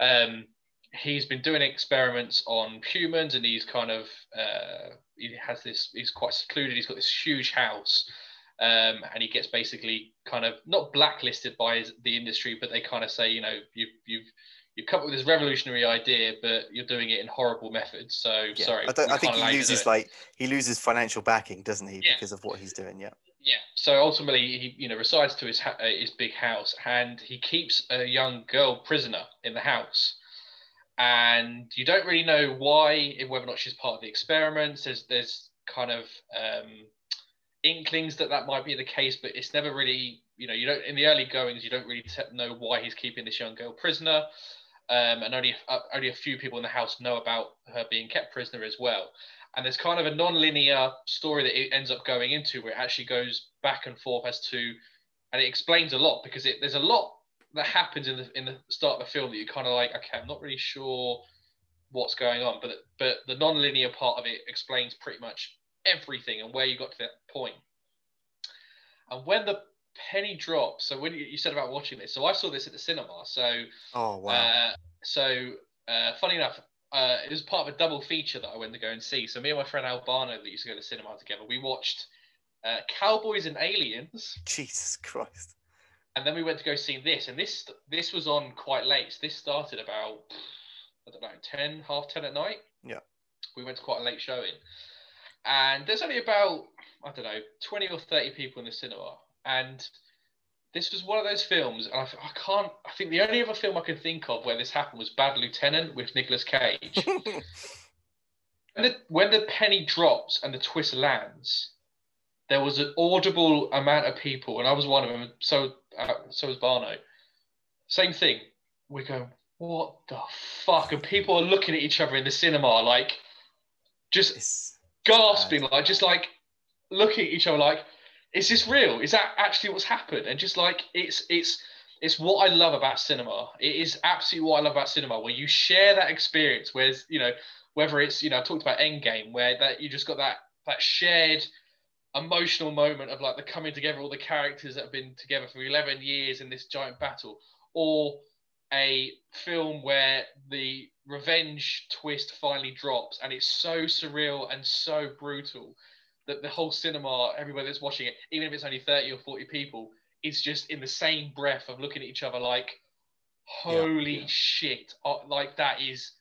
Um, he's been doing experiments on humans and he's kind of uh, he has this he's quite secluded he's got this huge house um, and he gets basically kind of not blacklisted by his, the industry but they kind of say you know you've you've you've come up with this revolutionary idea but you're doing it in horrible methods. So yeah. sorry I, I think he loses like he loses financial backing doesn't he yeah. because of what he's doing yeah. Yeah. So ultimately he you know resides to his ha- uh, his big house and he keeps a young girl prisoner in the house and you don't really know why, whether or not she's part of the experiments. There's there's kind of um, inklings that that might be the case, but it's never really, you know, you don't in the early goings, you don't really t- know why he's keeping this young girl prisoner, um, and only uh, only a few people in the house know about her being kept prisoner as well. And there's kind of a non-linear story that it ends up going into, where it actually goes back and forth as to, and it explains a lot because it, there's a lot that happens in the in the start of the film that you're kind of like, okay, I'm not really sure what's going on, but but the non-linear part of it explains pretty much everything and where you got to that point. And when the penny drops, so when you, you said about watching this, so I saw this at the cinema. So oh wow. Uh, so uh, funny enough, uh, it was part of a double feature that I went to go and see. So me and my friend Albano that used to go to the cinema together, we watched uh, Cowboys and Aliens. Jesus Christ and then we went to go see this, and this this was on quite late. So This started about I don't know ten, half ten at night. Yeah, we went to quite a late showing, and there's only about I don't know twenty or thirty people in the cinema, and this was one of those films, and I, I can't. I think the only other film I can think of where this happened was Bad Lieutenant with Nicolas Cage. when, the, when the penny drops and the twist lands, there was an audible amount of people, and I was one of them. So uh, so was Barno. Same thing. We go, what the fuck? And people are looking at each other in the cinema, like just It's gasping, like just like looking at each other, like, is this real? Is that actually what's happened? And just like it's it's it's what I love about cinema. It is absolutely what I love about cinema, where you share that experience. Whereas you know whether it's you know I talked about Endgame, where that you just got that that shared emotional moment of like the coming together all the characters that have been together for 11 years in this giant battle or a film where the revenge twist finally drops and it's so surreal and so brutal that the whole cinema everybody that's watching it even if it's only 30 or 40 people is just in the same breath of looking at each other like holy yeah. shit uh, like that is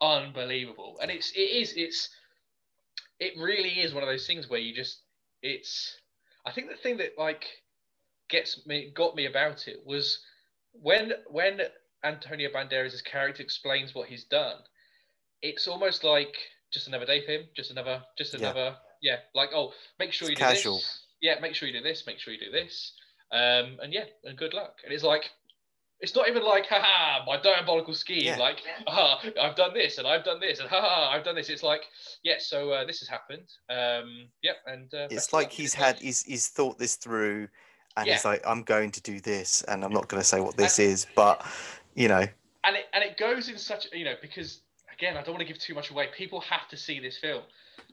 unbelievable and it's it is it's it really is one of those things where you just it's i think the thing that like gets me got me about it was when when antonio banderas' character explains what he's done it's almost like just another day for him just another just Yeah. another yeah, like oh make sure It's you do casual. this yeah make sure you do this make sure you do this um and yeah and good luck and it's like it's not even like haha my diabolical scheme Yeah. like haha i've done this and i've done this and haha i've done this it's like yeah so uh, this has happened um yeah and uh, it's like he's had he's he's thought this through and he's like i'm going to do this and i'm not going to say what this is but you know and it and it goes in such you know because again I don't want to give too much away. People have to see this film.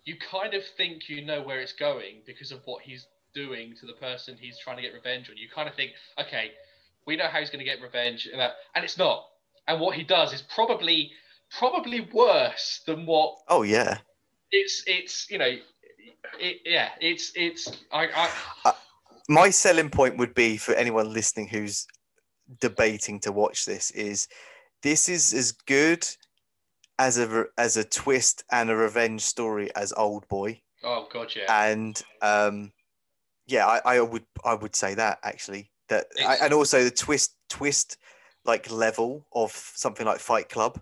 You kind of think you know where it's going because of what he's doing to the person he's trying to get revenge on. You kind of think, okay, we know how he's going to get revenge, and that, and it's not. And what he does is probably probably worse than what oh yeah. it's it's you know it, yeah it's it's I, I my selling point would be for anyone listening who's debating to watch this is this is as good as a as a twist and a revenge story as old boy. Oh god yeah. And um yeah I, I would i would say that actually that I, and also the twist twist like level of something like fight club.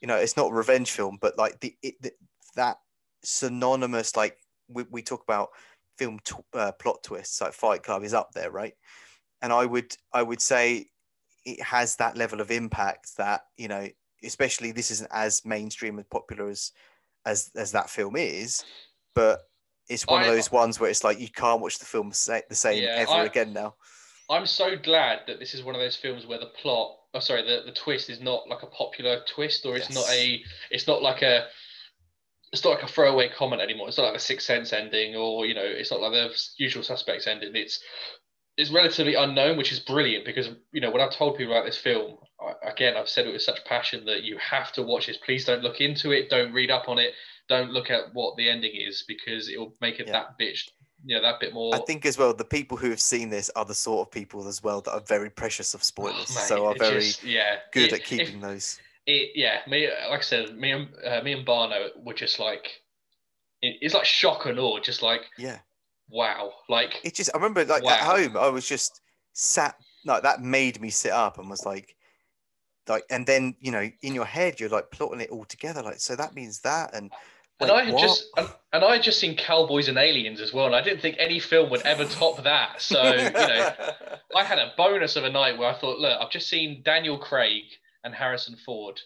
You know it's not a revenge film but like the, it, the that synonymous like we, we talk about film tw- uh, plot twists like fight club is up there right? And i would i would say it has that level of impact that you know especially this isn't as mainstream and popular as as as that film is but it's one I- of those ones where it's like you can't watch the film the same Yeah, ever I- again now I'm so glad that this is one of those films where the plot, oh sorry, the, the twist is not like a popular twist, or it's not a, it's not like a, it's not like a throwaway comment anymore. It's not like the Sixth Sense ending, or you know, it's not like the Usual Suspects ending. It's, it's relatively unknown, which is brilliant because you know when I've told people about this film, I, again I've said it with such passion that you have to watch this. Please don't look into it. Don't read up on it. Don't look at what the ending is because it will make it Yeah. that bit, you know, that bit more. i think as well the people who have seen this are the sort of people as well that are very precious of Oh, spoilers mate, so are very just- yeah good It- at if- keeping those it yeah me like i said me and uh, me and barno were just like it, it's like shock and awe just like yeah wow like it just i remember like at home i was just sat like that made me sit up and was like like and then you know in your head you're like plotting it all together like so that means that and and wait, i had what? just and, and i had just seen cowboys and aliens as well and i didn't think any film would ever top that. So you know i had a bonus of a night where i thought look i've just seen daniel craig and harrison ford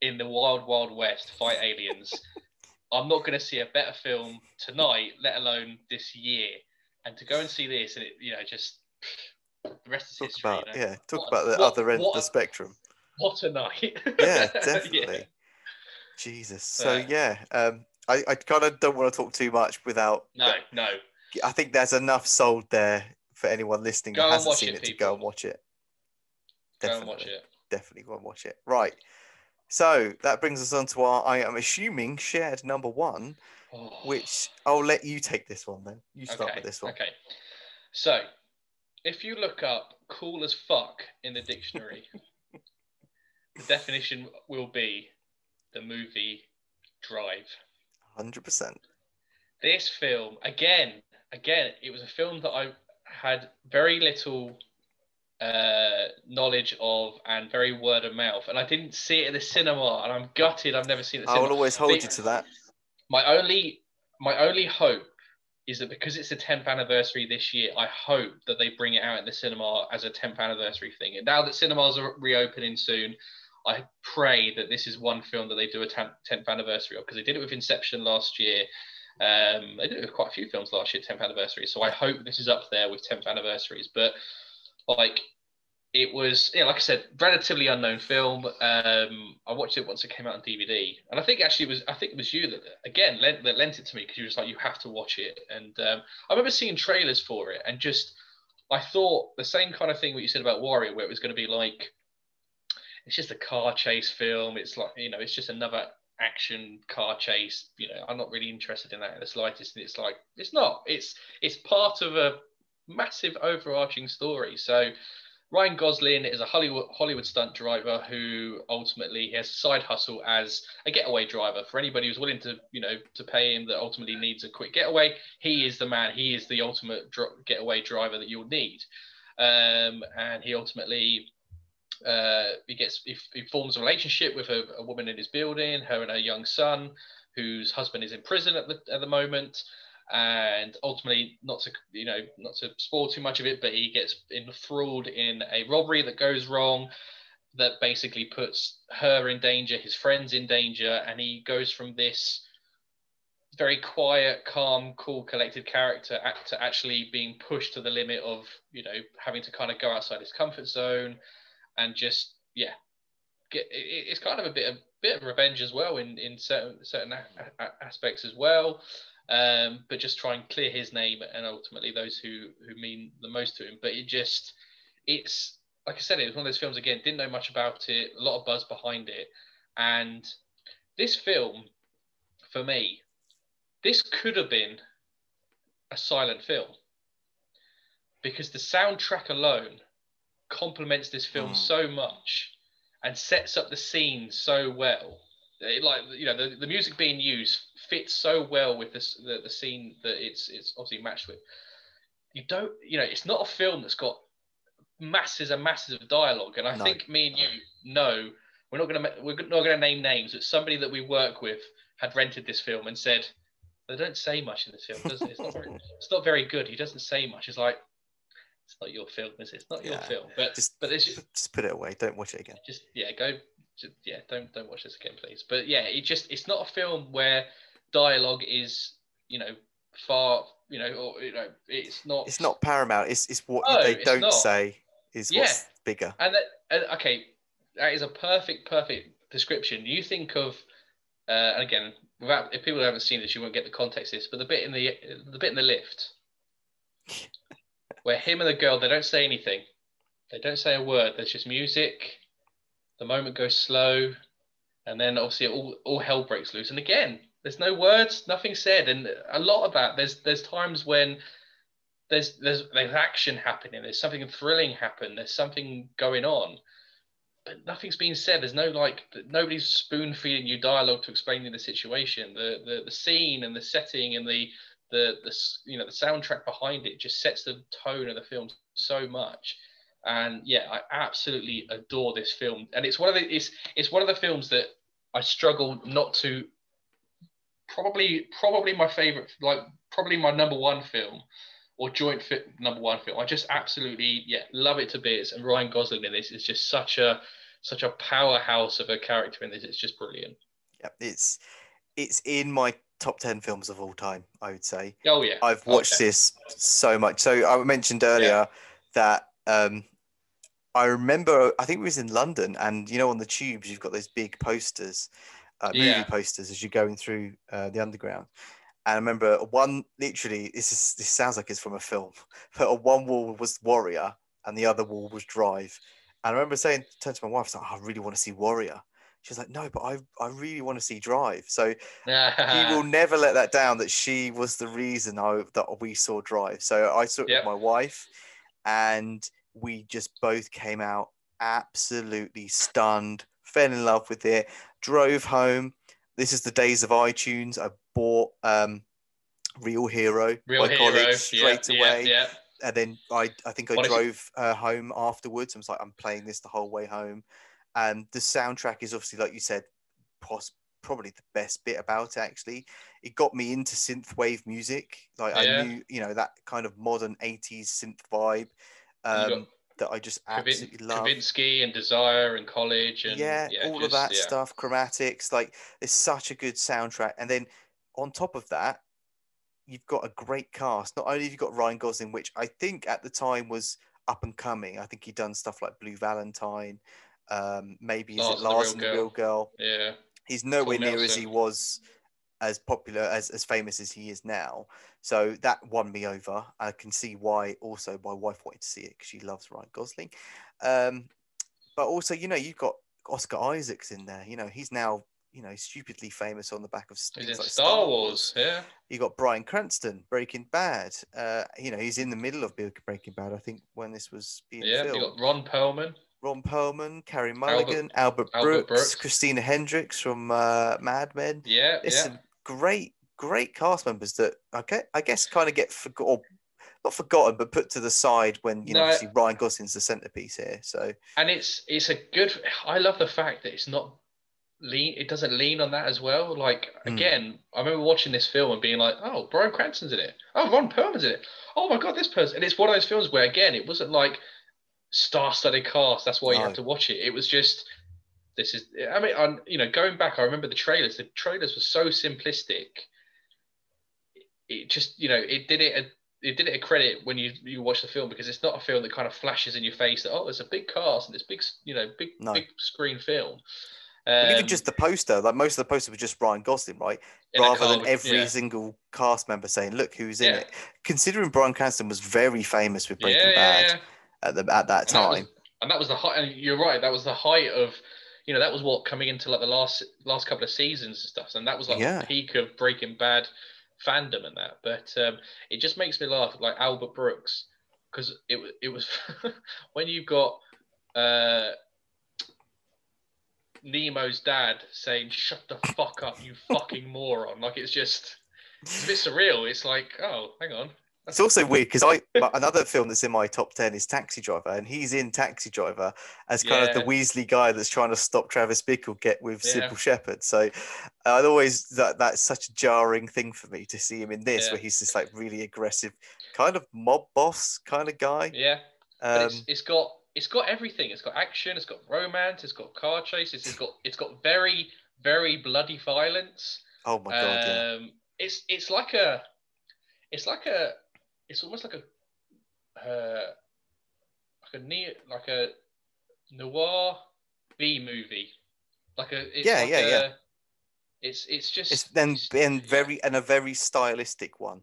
in the wild wild west fight aliens. I'm not going to see a better film tonight let alone this year. And to go and see this and it you know just the rest is talk history about you know? yeah talk What- about the what- other end of the spectrum. what a night. Yeah. definitely jesus. So Yeah. yeah um i, I kind of don't want to talk too much without no no. I think there's enough sold there for anyone listening Go who hasn't seen it, it, to go and watch it. Go definitely. and watch it. Definitely go and watch it. Right. So that brings us on to our i am assuming shared number one Oh. which I'll let you take this one then. You start okay with this one. okay. So if you look up cool as fuck in the dictionary the definition will be the movie drive 100%. this film again, again, it was a film that I had very little uh, knowledge of and very word of mouth, and I didn't see it at the cinema, and I'm gutted. I've never seen it. I will always hold you to that. My only, my only hope is that because it's the 10th anniversary this year, I hope that they bring it out in the cinema as a 10th anniversary thing. And now that cinemas are reopening soon, I pray that this is one film that they do a 10th anniversary of because they did it with Inception last year. Um, they did it with quite a few films last year, 10th anniversary. So I hope this is up there with 10th anniversaries. But like it was yeah like i said relatively unknown film um i watched it once it came out on dvd and i think actually it was i think it was you that again lent, that lent it to me because you was like you have to watch it and um, i remember seeing trailers for it and just i thought the same kind of thing what you said about warrior where it was going to be like it's just a car chase film it's like you know it's just another action car chase you know i'm not really interested in that in the slightest and it's like it's not it's it's part of a massive overarching story so Ryan Gosling is a Hollywood Hollywood stunt driver who ultimately has a side hustle as a getaway driver. For anybody who's willing to, you know, to pay him that ultimately needs a quick getaway, he is the man. He is the ultimate dr- getaway driver that you'll need. Um, and he ultimately uh, he gets he, he, forms a relationship with a, a woman in his building, her and her young son, whose husband is in prison at the at the moment. And ultimately not to you know not to spoil too much of it but he gets enthralled in a robbery that goes wrong that basically puts her in danger his friends in danger. And he goes from this very quiet calm cool collected character to actually being pushed to the limit of you know having to kind of go outside his comfort zone and just yeah get it's kind of a bit of bit of revenge as well in in certain certain aspects as well um, but just try and clear his name and ultimately those who who mean the most to him. But it just it's like I said, it was one of those films again. Didn't know much about it, a lot of buzz behind it, and this film for me, this could have been a silent film because the soundtrack alone complements this film mm. so much and sets up the scene so well it, like you know the, the music being used fits so well with this the, the scene that it's it's obviously matched with you don't you know it's not a film that's got masses and masses of dialogue and i no. think me and you know we're not going to we're not going to name names but somebody that we work with had rented this film and said they don't say much in this film does it it's not very, it's not very good he doesn't say much it's like it's not your film is it it's not yeah. your film but just but it's just, just put it away don't watch it again just yeah go just, yeah, don't don't watch this again, please. But yeah, it just it's not a film where dialogue is you know far you know or you know it's not it's not paramount. It's it's what no, they don't say is yeah. what's bigger. And, that, and okay, that is a perfect perfect description. You think of uh, again without if people haven't seen this, you won't get the context of this. But the bit in the the bit in the lift where him and the girl they don't say anything, they don't say a word. There's just music the moment goes slow, and then obviously all, all hell breaks loose. And again, there's no words, nothing said, and a lot of that. There's there's times when there's there's there's action happening. There's something thrilling happen. There's something going on, but nothing's being said. There's no like nobody's spoon feeding you dialogue to explain you the situation. The the the scene and the setting and the the the you know the soundtrack behind it just sets the tone of the film so much and yeah, I absolutely adore this film. And it's one of the it's it's one of the films that I struggle not to. Probably probably my favorite, like probably my number one film, or joint fit number one film. I just absolutely yeah love it to bits. And Ryan Gosling in this is just such a such a powerhouse of a character in this. It's just brilliant. Yeah, it's it's in my top 10 films of all time i would say oh yeah i've watched okay. this so much so i mentioned earlier yeah. that um I remember, I think we was in London, and you know, on the tubes, you've got those big posters, uh, movie yeah. posters, as you're going through uh, the underground. And I remember one, literally, this is this sounds like it's from a film, but one wall was Warrior, and the other wall was Drive. And I remember saying, turn to my wife, I like, oh, I really want to see Warrior. She was like, no, but I, I really want to see Drive. So he will never let that down that she was the reason I, that we saw Drive. So I saw it yep. with my wife, and we just both came out absolutely stunned, fell in love with it, drove home. This is the days of iTunes. I bought um, Real Hero, Real my hero. colleague, straight away. And then I, I think I What drove uh, home afterwards. I was like, I'm playing this the whole way home. And the soundtrack is obviously, like you said, pos- probably the best bit about it, actually. It got me into synthwave music. Like Yeah. I knew, you know, that kind of modern 80s synth vibe um, that I just Kavin- absolutely love. Kavinsky and Desire and College and yeah, all of that yeah. stuff, chromatics, like it's such a good soundtrack. And then on top of that, you've got a great cast. Not only have you got Ryan Gosling, which I think at the time was up and coming. I think he'd done stuff like Blue Valentine. Um, maybe is Lars it and the Lars Real and the Real Girl? Yeah. He's nowhere near as he was as popular as as famous as he is now. So that won me over. I can see why. Also, my wife wanted to see it because she loves Ryan Gosling. Um, but also, you know, you've got Oscar Isaacs in there. You know, he's now you know stupidly famous on the back of like Star Wars. Yeah. You got Bryan Cranston, Breaking Bad. Uh, you know, he's in the middle of Breaking Bad. I think when this was being Yeah. You filmed. got Ron Perlman. Ron Perlman, Carey Mulligan, Albert, Albert Brooks, Brooks. Christina Hendricks from uh, Mad Men. Yeah. There's yeah. some great, great cast members that I get, I guess, kind of get forgot, or not forgotten, but put to the side when you know No. obviously Ryan Gosling's the centerpiece here. So and it's it's a good i love the fact that it's not lean it doesn't lean on that as well like Mm. again i remember watching this film and being like oh bryan cranston's in it oh ron perlman's in it oh my god this person and it's one of those films where again it wasn't like star-studded cast that's why you have to watch it it was just this is i mean on you know going back i remember the trailers the trailers were so simplistic it just you know it did it a, it did it a credit when you you watch the film because it's not a film that kind of flashes in your face that oh there's a big cast and this big you know big No. big screen film but even Um, just the poster, like most of the poster was just Ryan Gosling, right? Rather than every yeah. single cast member saying, "Look who's in Yeah. it." Considering Bryan Cranston was very famous with Breaking yeah, Bad. At the at that And that was- time. and that was the height. And you're right. That was the height of, you know, that was what coming into like the last last couple of seasons and stuff. And that was like Yeah. the peak of Breaking Bad fandom and that. But um, it just makes me laugh, like Albert Brooks, because it it was when you've got uh, Nemo's dad saying "Shut the fuck up, you fucking moron!" Like it's just it's a bit surreal. It's like, oh, hang on. It's also weird because I another film that's in my top ten is Taxi Driver, and he's in Taxi Driver as kind of the Yeah. Weasley guy that's trying to stop Travis Bickle get with Yeah. Cybill Shepherd. So I'd always that that's such a jarring thing for me to see him in this, Yeah. where he's this like really aggressive kind of mob boss kind of guy. Yeah. Um, it's, it's got it's got everything. It's got action. It's got romance. It's got car chases. It's got it's got very very bloody violence. oh my god, yeah. um, It's it's like a it's like a it's almost like a uh, like a near like a noir B movie. Like a it's Yeah, like yeah, a, yeah. It's it's just It's then it's- and yeah. very and a very stylistic one.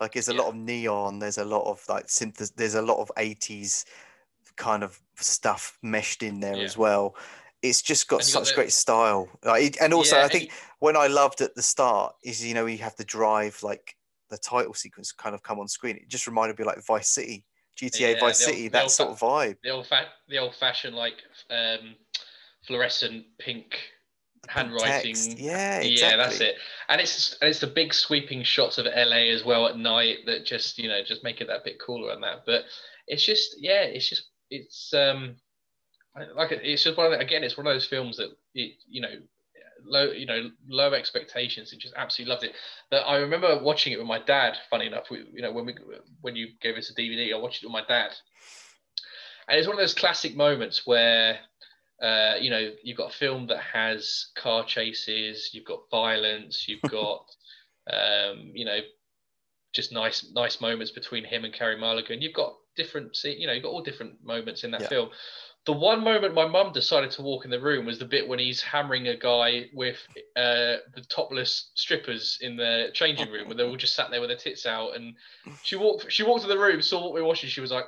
Like there's a lot of neon. There's a lot of like synth. There's a lot of 80s kind of stuff meshed in there Yeah. as well. It's just got got such the- great style. Like, and also, Yeah, I think when I loved at the start is you know you have the drive like the title sequence kind of come on screen. It just reminded me like Vice City, GTA Yeah, Vice the old- City, that sort of vibe. the old fa- the old fashioned like um, fluorescent pink handwriting. Text. Yeah, exactly. Yeah, that's it. And it's and it's the big sweeping shots of LA as well at night that just you know just make it that bit cooler and that. But it's just yeah, it's just it's um like it's just one of the, again it's one of those films that it, you know low you know low expectations and just absolutely loved it. That I remember watching it with my dad. Funny enough, we, you know when we when you gave us a DVD, I watched it with my dad. And it's one of those classic moments where uh, you know, you've got a film that has car chases, you've got violence, you've got, um, you know, just nice, nice moments between him and Carey Mulligan. You've got different, you know, you've got all different moments in that Yeah. film. The one moment my mum decided to walk in the room was the bit when he's hammering a guy with uh, the topless strippers in the changing room, where they all just sat there with their tits out. And she walked, she walked to the room, saw what we were watching. She was like,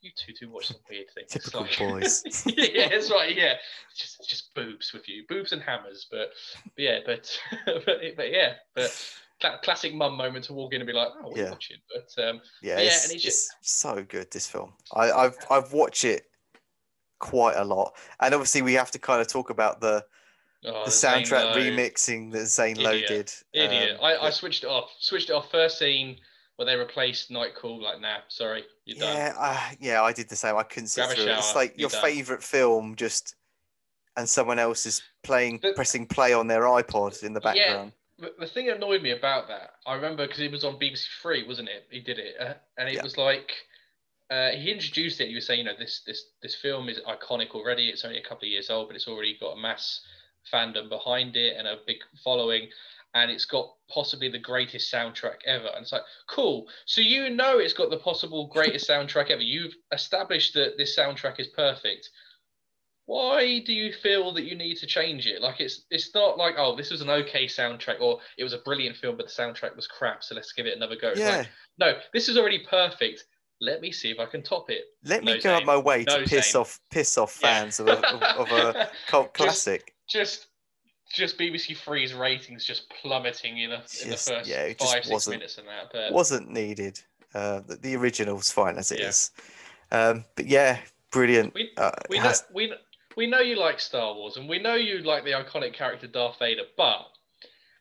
"You two do watch some weird things." It's Typical like- boys. yeah, that's right. Yeah, it's just it's just boobs with you, boobs and hammers. But, but yeah, but but, but yeah, but that classic mum moment to walk in and be like, "Oh, what are Yeah. watching?" But um, Yeah, Yeah, it's, and it's it's just- so good. This film, I, I've I've watched it quite a lot, and obviously we have to kind of talk about the Oh, the soundtrack remixing that Zane Lowe Idiot. did. Idiot. um, I, I switched it off. Switched it off first scene where they replaced Night Call. Like, nah, sorry, you're done. yeah, I, yeah, I did the same. I couldn't sit Grab a through it. It's like your favorite film, just and someone else is playing, But- pressing play on their iPod in the Yeah. background. The, the thing that annoyed me about that, I remember because it was on BBC Three, wasn't it? He did it, uh, and it Yeah. was like uh, he introduced it. He was saying, you know, this this this film is iconic already. It's only a couple of years old, but it's already got a mass fandom behind it and a big following, and it's got possibly the greatest soundtrack ever. And it's like, cool. So you know it's got the possible greatest soundtrack ever. You've established that this soundtrack is perfect why do you feel that you need to change it? Like it's it's not like oh this was an okay soundtrack or it was a brilliant film but the soundtrack was crap so let's give it another go. Yeah, like, no, this is already perfect. Let me see if I can top it. let me no, go out my way to No, piss Zane. off piss off Yeah. fans of, a, of, a cult Just- classic. just just BBC Three's ratings just plummeting in, the in the first yeah, five six minutes and that. But Wasn't needed. Uh, the, the original's fine as it Yeah. is. Um, but yeah, brilliant. we Uh, we know, has- we we know you like Star Wars and we know you like the iconic character Darth Vader, but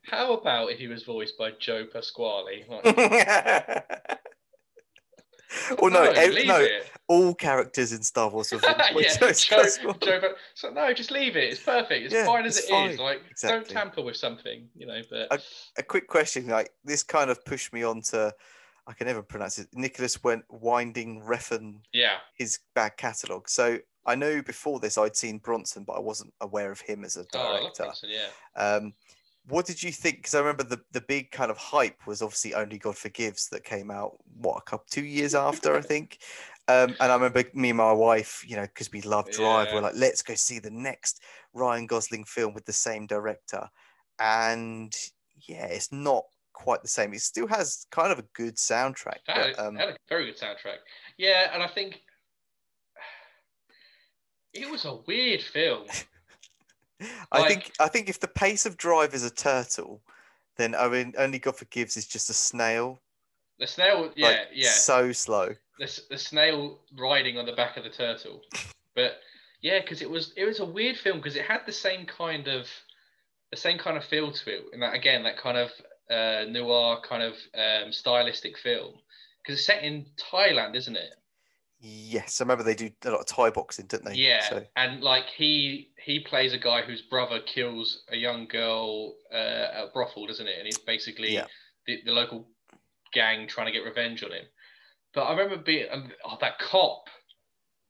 how about if he was voiced by Joe Pasquale? Like, well, no, ev- no, it. all characters in Star Wars are yeah, Joe, Joe, so no, just leave it. It's perfect. It's Yeah, fine as it's it is. fine. Like, don't tamper with something, you know. But a quick question like this kind of pushed me on to i can never pronounce it nicholas went winding refn yeah, his back catalogue so i know before this i'd seen bronson but i wasn't aware of him as a oh, director Bronson, yeah. um what did you think because i remember the, the big kind of hype was obviously only god forgives that came out what a couple two years after i think um, and I remember me and my wife, you know, because we love Drive, Yeah. we're like, let's go see the next Ryan Gosling film with the same director. And yeah, it's not quite the same. It still has kind of a good soundtrack. Had, But, um, had a very good soundtrack. Yeah, and I think it was a weird film. I like- think I think if the pace of Drive is a turtle, then I mean, Only God Forgives is just a snail. The snail, yeah, like, yeah. So slow. the, the snail riding on the back of the turtle. But yeah, because it was it was a weird film because it had the same kind of the same kind of feel to it, and that again that kind of uh, noir kind of um, stylistic film because it's set in Thailand, isn't it? Yes, I remember they do a lot of Thai boxing, didn't they? Yeah, So, and like he he plays a guy whose brother kills a young girl uh, at a brothel, doesn't it? And he's basically Yeah. the, the local gang trying to get revenge on him. But I remember being um, oh that cop,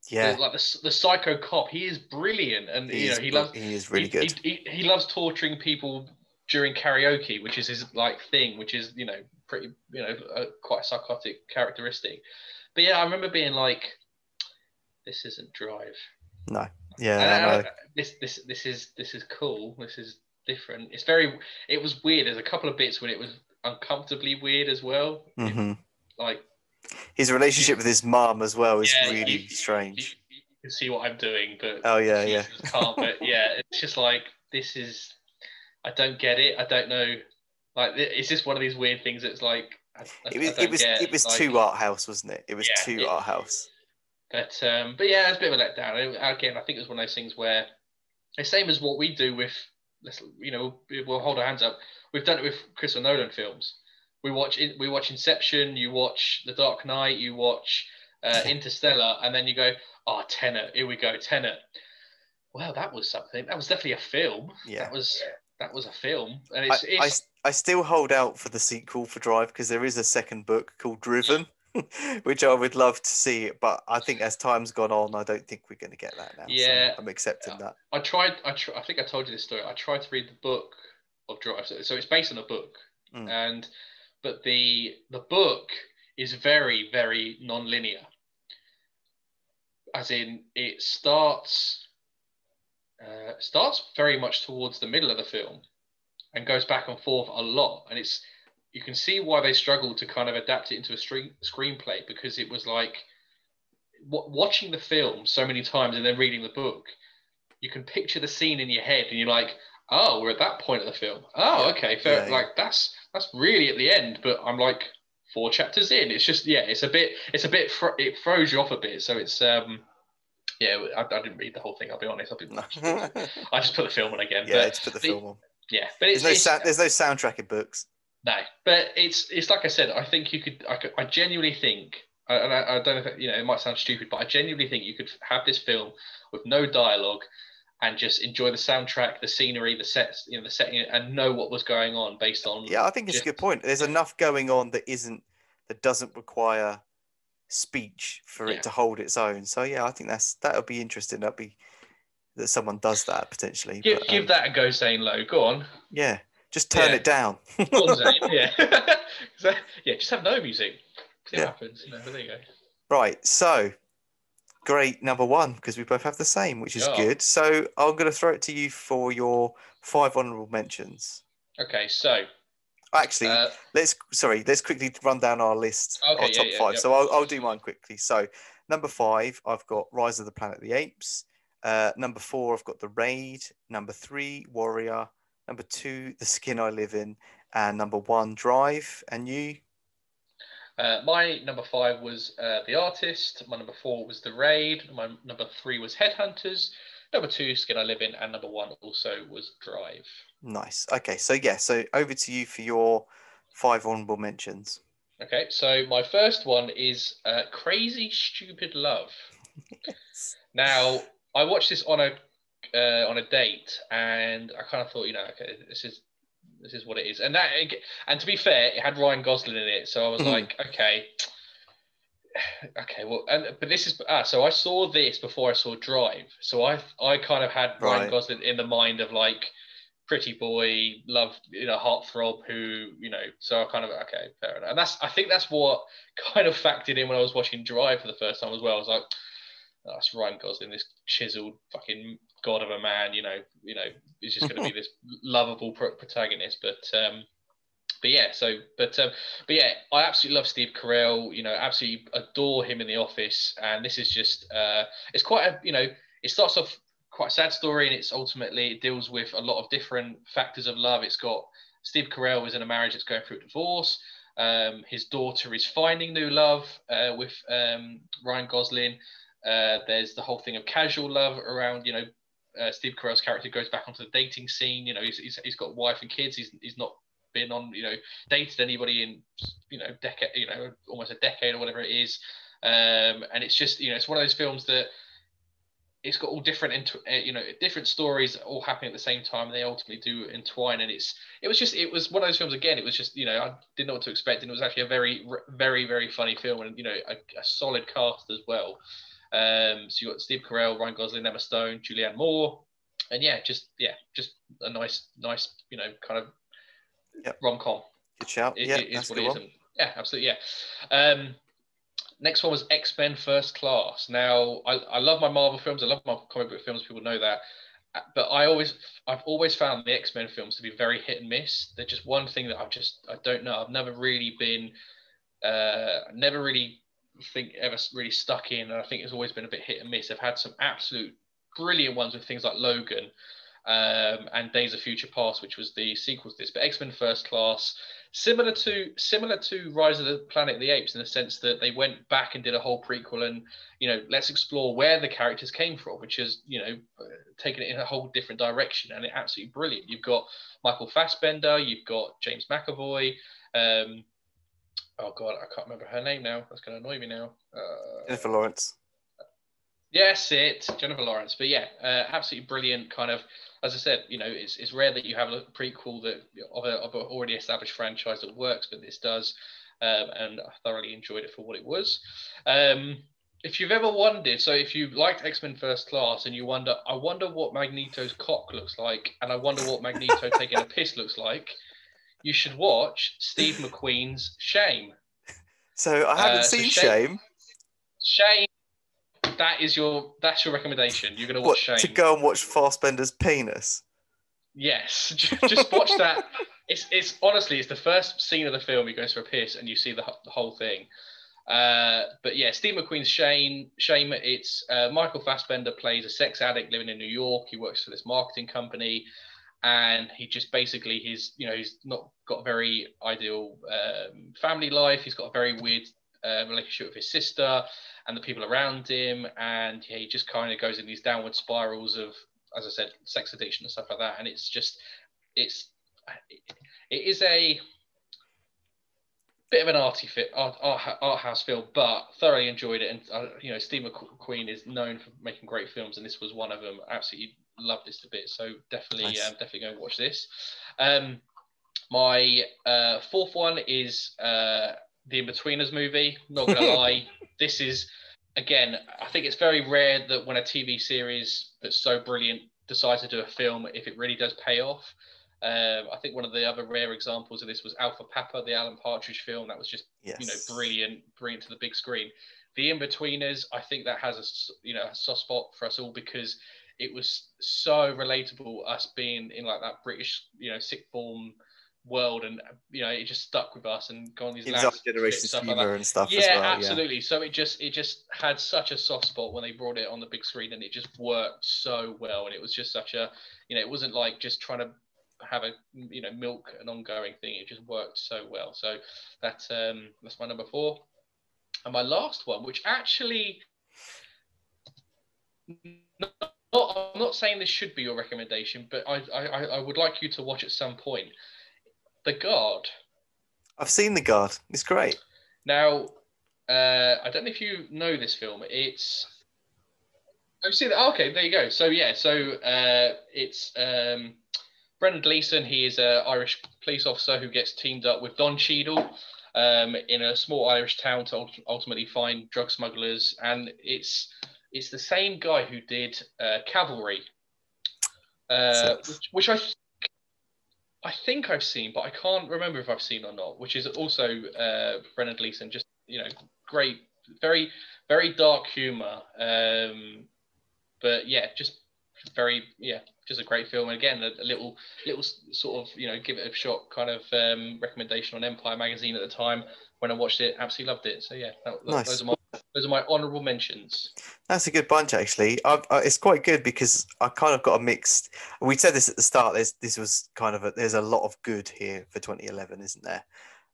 yeah, the, like the, the psycho cop. He is brilliant, and he you know is he loves he is really he, good. He, he, he loves torturing people during karaoke, which is his like thing, which is you know pretty you know uh, quite a psychotic characteristic. But yeah, I remember being like, this isn't Drive. No, yeah, I I- this this this is this is cool. This is different. It's very. It was weird. There's a couple of bits when it was uncomfortably weird as well. It- hmm like His relationship with his mom as well is Yeah, really you- you, strange. you can see what I'm doing, but Oh yeah, yeah. But yeah, it's just like this is. I don't get it. I don't know. Like it's just one of these weird things. That's like. I, I- It was it was it was like- too art house, wasn't it? It was Yeah, too it- art house. But um, but yeah, it's a bit of a letdown. Again, I think it was one of those things where the same as what we do with, let's you know, we'll hold our hands up. We've done it with Christopher Nolan films. We watch. We watch Inception. You watch The Dark Knight. You watch uh, Interstellar, and then you go, oh, Tenet. Here we go, Tenet. Well, that was something. That was definitely a film. Yeah. That was that was a film, and I, it's, I, it's I still hold out for the sequel for Drive because there is a second book called Driven, which I would love to see. But I think as time's gone on, I don't think we're going to get that now. Yeah. so I'm accepting that. I tried. I tr- I think I told you this story. I tried to read the book of Drive. So, so it's based on a book, Mm. and but the the book is very very non-linear. As in, it starts uh, starts very much towards the middle of the film, and goes back and forth a lot. And it's you can see why they struggled to kind of adapt it into a screen screenplay because it was like w- watching the film so many times and then reading the book you can picture the scene in your head and you're like oh we're at that point of the film oh Yeah. okay fair Yeah, yeah. like that's that's really at the end but i'm like four chapters in it's just yeah it's a bit it's a bit fr- it throws you off a bit so it's um Yeah, I, I, didn't read the whole thing. I'll be honest. I'll be, I just put the film on again. Yeah, just put the film on. Yeah, but it's, there's no there's no soundtrack in books. No, but it's it's like I said. I think you could. I, could, I genuinely think, and I, I don't know if you know it might sound stupid, but I genuinely think you could have this film with no dialogue and just enjoy the soundtrack, the scenery, the sets, you know, the setting, and know what was going on based on. Yeah, I think it's just... a good point. There's enough going on that isn't that doesn't require speech for yeah. it to hold its own. So yeah, I think that's that'll be interesting. That'll be that someone does that potentially. Give, but, um, give that a go, Zane Lowe. Go on. Yeah, just turn yeah. it down. on. Yeah, yeah, just have no music. See yeah. happens. You know, there you go. Right, so great number one because we both have the same, which is oh. good. So I'm going to throw it to you for your five honourable mentions. Okay, so actually, uh, let's sorry, let's quickly run down our list, okay, our top yeah, five. So I'll, I'll do mine quickly. So number five, I've got Rise of the Planet of the Apes. Uh, number four, I've got The Raid. Number three, Warrior. Number two, The Skin I Live In. And number one, Drive. And you? Uh, my number five was uh, The Artist. My number four was The Raid. My number three was Headhunters. Number two, Skin I Live In. And number one also was Drive. Nice. Okay. So, yeah. So, over to you for your five honorable mentions. Okay. So, my first one is uh, Crazy Stupid Love. yes. Now, I watched this on a uh, on a date, and I kind of thought, you know, okay, this is this is what it is. And that, and to be fair, it had Ryan Gosling in it, so I was mm-hmm. like, okay, okay, well, and but this is ah, so I saw this before I saw Drive, so I I kind of had right. Ryan Gosling in the mind of like pretty boy, love, you know, heartthrob who, you know, so I kind of okay, fair enough. And that's I think that's what kind of factored in when I was watching Drive for the first time as well. I was like, it's Ryan Gosling, this chiseled fucking god of a man. You know, you know, he's just going to be this lovable protagonist. But um, but yeah, so but um, but yeah, I absolutely love Steve Carell. You know, absolutely adore him in The Office, and this is just uh, it's quite a you know it starts off quite a sad story, and it's ultimately it deals with a lot of different factors of love. It's got Steve Carell is in a marriage that's going through a divorce. Um, his daughter is finding new love uh, with um, Ryan Gosling. Uh, there's the whole thing of casual love around, you know, uh, Steve Carell's character goes back onto the dating scene. You know, he's, he's, he's got wife and kids. He's, he's not been on, you know, dated anybody in, you know, decade, you know, almost a decade or whatever it is. Um, and it's just, you know, it's one of those films that it's got all different, into, uh, you know, different stories all happening at the same time. And they ultimately do entwine. And it's, it was just, it was one of those films again. It was just, you know, I didn't know what to expect, and it was actually a very, very, very funny film, and you know, a, a solid cast as well. Um, so you got Steve Carell, Ryan Gosling, Emma Stone, Julianne Moore, and yeah, just yeah, just a nice, nice, you know, kind of yep. rom com. Good shout. It, yeah, it is what it is. And, yeah, absolutely. Yeah. Um, next one was X Men First Class. Now, I, I love my Marvel films. I love my comic book films. People know that. But I always, I've always found the X Men films to be very hit and miss. They're just one thing that I've just, I don't know. I've never really been, uh, never really think ever really stuck in, and I think it's always been a bit hit and miss. They've had some absolute brilliant ones with things like Logan um, and Days of Future Past, which was the sequel to this. But X Men First Class, similar to similar to Rise of the Planet of the Apes in the sense that they went back and did a whole prequel, and you know, let's explore where the characters came from, which is you know, taken it in a whole different direction, and it's absolutely brilliant. You've got Michael Fassbender, you've got James McAvoy. Um, oh god, I can't remember her name now. That's going to annoy me now. Uh, Jennifer Lawrence. Yes, it Jennifer Lawrence. But yeah, uh, absolutely brilliant. Kind of, as I said, you know, it's, it's rare that you have a prequel that of, a, of an already established franchise that works, but this does, um, and I thoroughly enjoyed it for what it was. Um, if you've ever wondered, so if you liked X Men First Class and you wonder, I wonder what Magneto's cock looks like, and I wonder what Magneto taking a piss looks like, you should watch Steve McQueen's Shame. So I haven't uh, seen so Shame. Shame. That is your that's your recommendation. You're gonna watch what, Shame. To go and watch Fassbender's penis. Yes, just watch that. It's it's honestly it's the first scene of the film. He goes for a piss and you see the, the whole thing. Uh, but yeah, Steve McQueen's Shame. Shame. It's uh, Michael Fassbender plays a sex addict living in New York. He works for this marketing company and he just basically he's you know he's not got a very ideal um, family life he's got a very weird uh, relationship with his sister and the people around him, and yeah, he just kind of goes in these downward spirals of, as I said, sex addiction and stuff like that. And it's just, it's, it is a bit of an arty fit art, art, art, house film, but thoroughly enjoyed it. And uh, you know, Steve McQueen is known for making great films, and this was one of them. Absolutely loved this a bit. So definitely, nice. um, definitely go and watch this. Um, my uh, fourth one is uh, the Inbetweeners movie. Not gonna lie, this is again. I think it's very rare that when a TV series that's so brilliant decides to do a film, if it really does pay off. Um, I think one of the other rare examples of this was Alpha Papa, the Alan Partridge film. That was just yes. you know brilliant, brilliant to the big screen. The Inbetweeners, I think that has a you know a soft spot for us all because it was so relatable. Us being in like that British you know sixth form world, and you know it just stuck with us and gone these last generation humor like and stuff. Yeah, well, absolutely. Yeah. So it just it just had such a soft spot when they brought it on the big screen, and it just worked so well. And it was just such a you know it wasn't like just trying to have a you know milk an ongoing thing. It just worked so well. So that's um that's my number four, and my last one, which actually. Not, I'm not saying this should be your recommendation, but I, I, I would like you to watch at some point. The Guard. I've seen The Guard. It's great. Now, uh, I don't know if you know this film. It's I've seen that. okay, there you go. So yeah, so uh, it's um, Brendan Gleeson, he is an Irish police officer who gets teamed up with Don Cheadle um, in a small Irish town to ultimately find drug smugglers. And it's it's the same guy who did uh, Calvary, uh, which, which, I I think I've seen, but I can't remember if I've seen or not. Which is also uh, Brendan Gleeson, just you know, great, very very dark humor. Um, but yeah, just very yeah just a great film and again a, a, little little sort of you know give it a shot kind of um, recommendation on empire magazine at the time when i watched it absolutely loved it so yeah that, nice. those are my those are my honorable mentions that's a good bunch actually I, I, it's quite good because i kind of got a mixed we said this at the start there's this was kind of a, there's a lot of good here for 2011 isn't there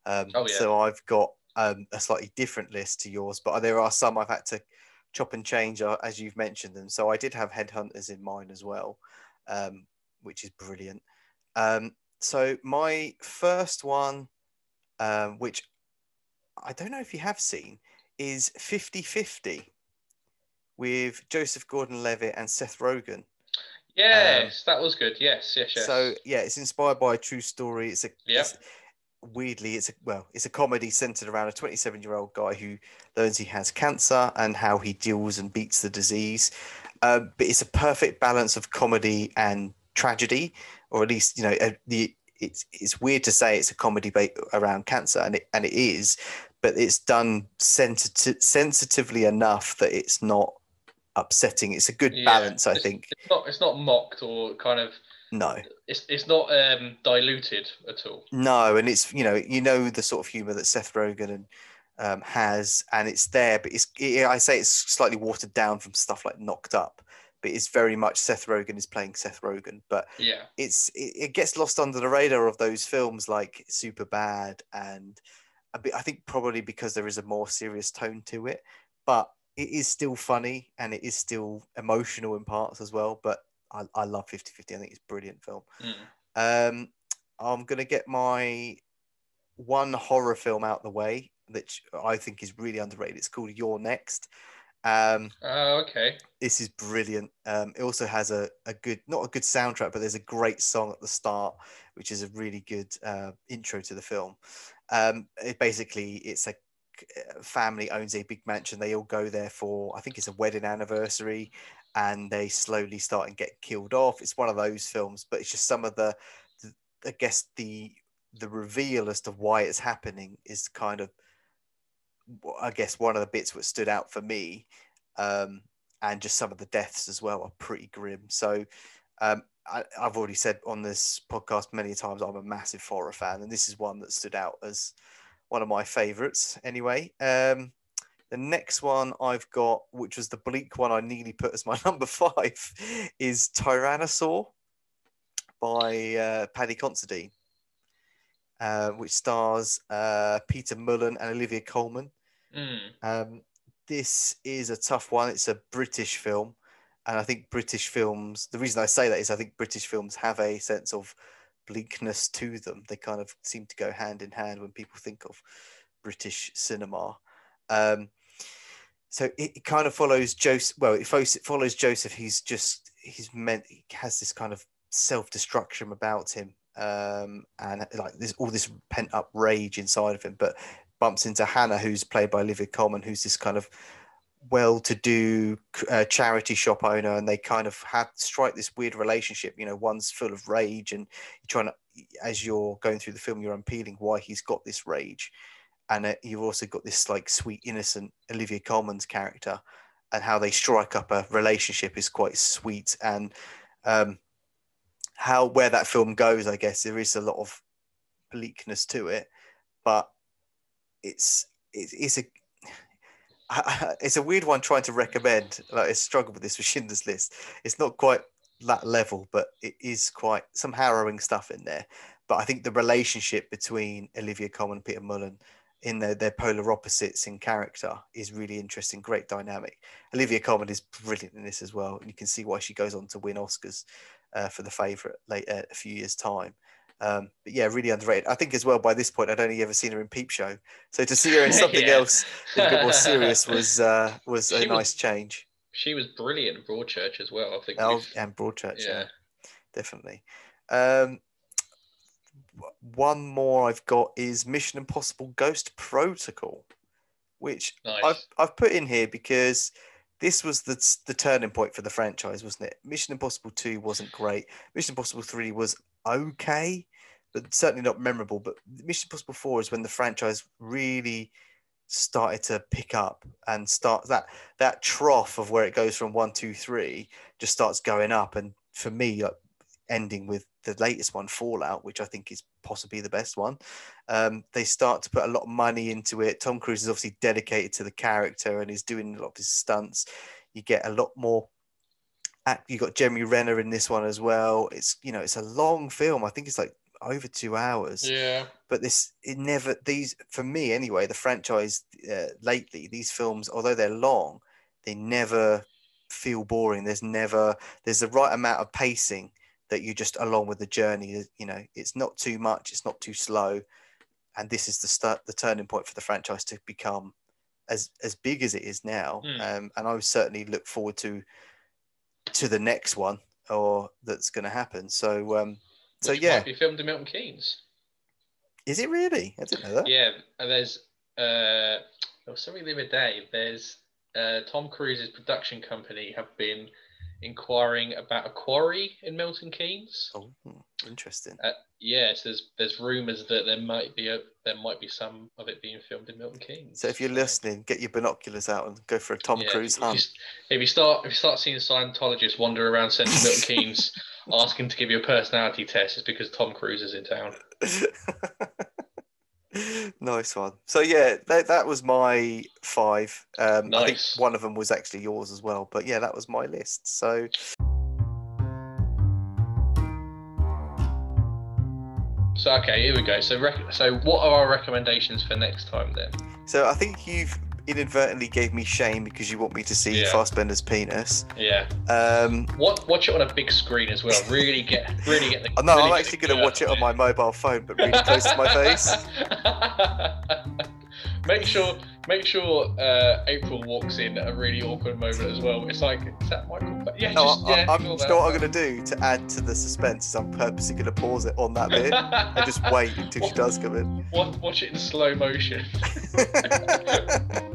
um, oh, yeah. so i've got um, a slightly different list to yours but there are some i've had to chop and change uh, as you've mentioned them. So I did have Headhunters in mine as well, um, which is brilliant. Um, so my first one, um, which I don't know if you have seen, is 50 50 with Joseph Gordon Levitt and Seth Rogen. Yes, um, that was good. Yes, yes, yes. So yeah, it's inspired by a true story. It's a yep. It's, weirdly it's a well it's a comedy centered around a 27 year old guy who learns he has cancer and how he deals and beats the disease uh, but it's a perfect balance of comedy and tragedy or at least you know uh, the it's it's weird to say it's a comedy ba- around cancer and it and it is but it's done sensitive sensitively enough that it's not upsetting it's a good yeah, balance i think it's not it's not mocked or kind of no, it's it's not um, diluted at all. No, and it's you know you know the sort of humor that Seth Rogen and um, has, and it's there, but it's it, I say it's slightly watered down from stuff like Knocked Up, but it's very much Seth Rogen is playing Seth Rogen. But yeah, it's it, it gets lost under the radar of those films like Superbad and bit, I think probably because there is a more serious tone to it, but it is still funny and it is still emotional in parts as well. But I, I love 50 50. I think it's a brilliant film. Mm. Um, I'm going to get my one horror film out the way which I think is really underrated. It's called You're Next. Um, oh, okay. This is brilliant. Um, it also has a, a good, not a good soundtrack, but there's a great song at the start, which is a really good uh, intro to the film. Um, it basically, it's a family owns a big mansion. They all go there for, I think it's a wedding anniversary, and they slowly start and get killed off. It's one of those films, but it's just some of the, the I guess the the reveal as to why it's happening is kind of I guess one of the bits that stood out for me, um, and just some of the deaths as well are pretty grim. So um, I, have already said on this podcast many times I'm a massive horror fan, and this is one that stood out as one of my favourites. Anyway, um, the next one I've got, which was the bleak one I nearly put as my number five, is Tyrannosaur by uh, Paddy Considine, uh, which stars uh, Peter Mullan and Olivia Colman. Mm. Um, this is a tough one. It's a British film, and I think British films. The reason I say that is I think British films have a sense of bleakness to them. They kind of seem to go hand in hand when people think of British cinema. Um, so it, it, kind of follows Joseph. Well, it follows, Joseph. He's just he's meant he has this kind of self destruction about him, um, and like there's all this pent up rage inside of him. But bumps into Hannah, who's played by Olivia Colman, who's this kind of well-to-do uh, charity shop owner, and they kind of have strike this weird relationship. You know, one's full of rage, and you're trying to, as you're going through the film, you're unpeeling why he's got this rage, and uh, you've also got this like sweet, innocent Olivia Colman's character, and how they strike up a relationship is quite sweet, and um, how where that film goes, I guess there is a lot of bleakness to it, but it's it's, it's a it's a weird one trying to recommend. Like I struggle with this with Schindler's List. It's not quite that level, but it is quite some harrowing stuff in there. But I think the relationship between Olivia Colman and Peter Mullan in their, their polar opposites in character is really interesting, great dynamic. Olivia Colman is brilliant in this as well. And you can see why she goes on to win Oscars uh, for the favourite late uh, a few years' time. Um, but yeah, really underrated. I think as well by this point I'd only ever seen her in Peep Show, so to see her in something yeah. else a bit more serious was uh, was a nice change. She was brilliant in Broadchurch as well. I think. Oh, and Broadchurch, yeah, yeah definitely. Um, one more I've got is Mission Impossible Ghost Protocol, which nice. I've I've put in here because this was the the turning point for the franchise, wasn't it? Mission Impossible Two wasn't great. Mission Impossible Three was okay, but certainly not memorable. But Mission Impossible Four is when the franchise really started to pick up and start that that trough of where it goes from one, two, three just starts going up. And for me, like, ending with the latest one, Fallout, which I think is possibly the best one. Um, they start to put a lot of money into it. Tom Cruise is obviously dedicated to the character and is doing a lot of his stunts. You get a lot more you got Jeremy Renner in this one as well. It's you know it's a long film. I think it's like over two hours. Yeah. But this it never these for me anyway. The franchise uh, lately these films, although they're long, they never feel boring. There's never there's the right amount of pacing that you just along with the journey. You know, it's not too much. It's not too slow. And this is the start, the turning point for the franchise to become as as big as it is now. Mm. Um, and I would certainly look forward to to the next one or that's going to happen. So, um, so Which yeah, might be filmed in Milton Keynes. Is it really? I didn't know that. Yeah, and there's uh, there was something the other day. There's uh, Tom Cruise's production company have been inquiring about a quarry in Milton Keynes. Oh, interesting. Uh, yes, there's there's rumours that there might be a there might be some of it being filmed in Milton Keynes. So if you're listening, get your binoculars out and go for a Tom yeah, Cruise hunt. If you, if you start if you start seeing Scientologists wander around central Milton Keynes asking to give you a personality test, it's because Tom Cruise is in town. nice one. So yeah, that, that was my five. Um, nice. I think one of them was actually yours as well. But yeah, that was my list. So. So okay, here we go. So rec- so what are our recommendations for next time then? So I think you've inadvertently gave me shame because you want me to see yeah. Fassbender's penis. Yeah. Um, what, watch it on a big screen as well. Really get, really get the. No, really I'm actually going to watch it on my mobile phone, but really close to my face. make sure, make sure uh, April walks in at a really awkward moment as well. It's like, is that Michael? Yeah, no, just, I, yeah. I'm, you know what I'm going to do to add to the suspense is I'm purposely going to pause it on that bit and just wait until she does come in. Watch, watch it in slow motion.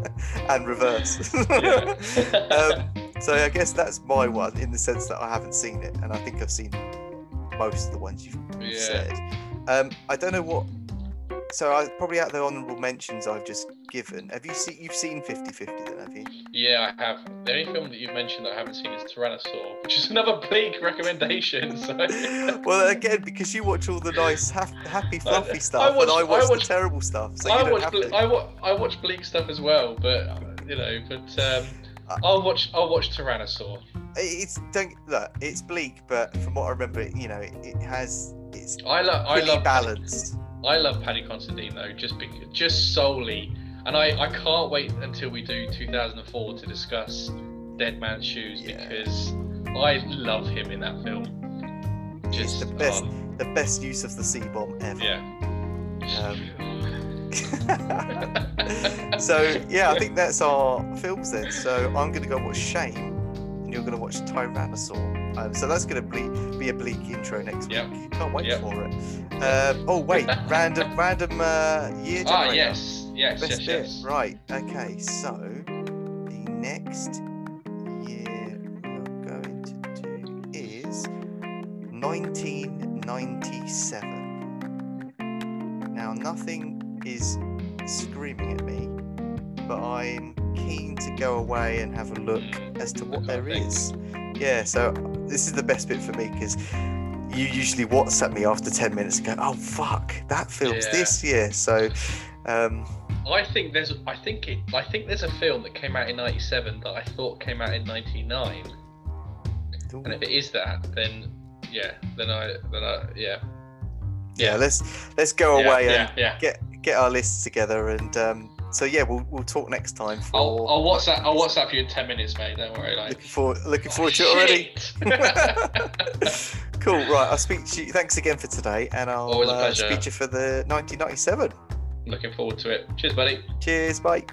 and reverse. um, so I guess that's my one in the sense that I haven't seen it, and I think I've seen most of the ones you've yeah. said. Um, I don't know what so I probably out the honourable mentions I've just given. Have you seen you've seen 50-50 then, have you? Yeah, I have. The only film that you've mentioned that I haven't seen is Tyrannosaur, which is another bleak recommendation. So. well, again, because you watch all the nice, happy, fluffy stuff, I watch, and I watch, I watch the terrible stuff. So I watch, ble- I, wa- I watch bleak stuff as well, but you know, but um, I'll watch, I'll watch Tyrannosaur. It's don't look, it's bleak, but from what I remember, you know, it, it has it's I love, I love balanced. I love Paddy Considine though, just because, just solely and I, I can't wait until we do 2004 to discuss Dead Man's Shoes Yeah. because I love him in that film. It's the best, oh, the best use of the C bomb ever. yeah. Um, so yeah, I think that's our films then. So I'm going to go watch Shame, and you're going to watch Tyrannosaur. Um, so that's going to be, be a bleak intro next Yep. week. Can't wait Yep. for it. Um, oh wait, random random uh, year ah, generator. yes, yes, Best yes, yes. Right. Okay. So the next year we're going to do is 1997. Now nothing is screaming at me, but I'm keen to go away and have a look Mm, as to what there is. Yeah. So this is the best bit for me because. You usually WhatsApp me after 10 minutes and go, oh, fuck, that film's Yeah. this year. So, um, I think there's, I think it, I think there's a film that came out in '97 that I thought came out in '99, and if it is that, then yeah, then I, then I, yeah, yeah, let's let's go yeah, away yeah, and yeah. get get our lists together and um, so yeah we'll we'll talk next time for I'll, I'll WhatsApp, I'll WhatsApp you in ten minutes, mate. Don't worry, like. looking forward looking Oh, to it already cool right I'll speak to you thanks again for today and I'll Always a uh, speak to you for the 1997 Looking forward to it. Cheers, buddy. cheers bye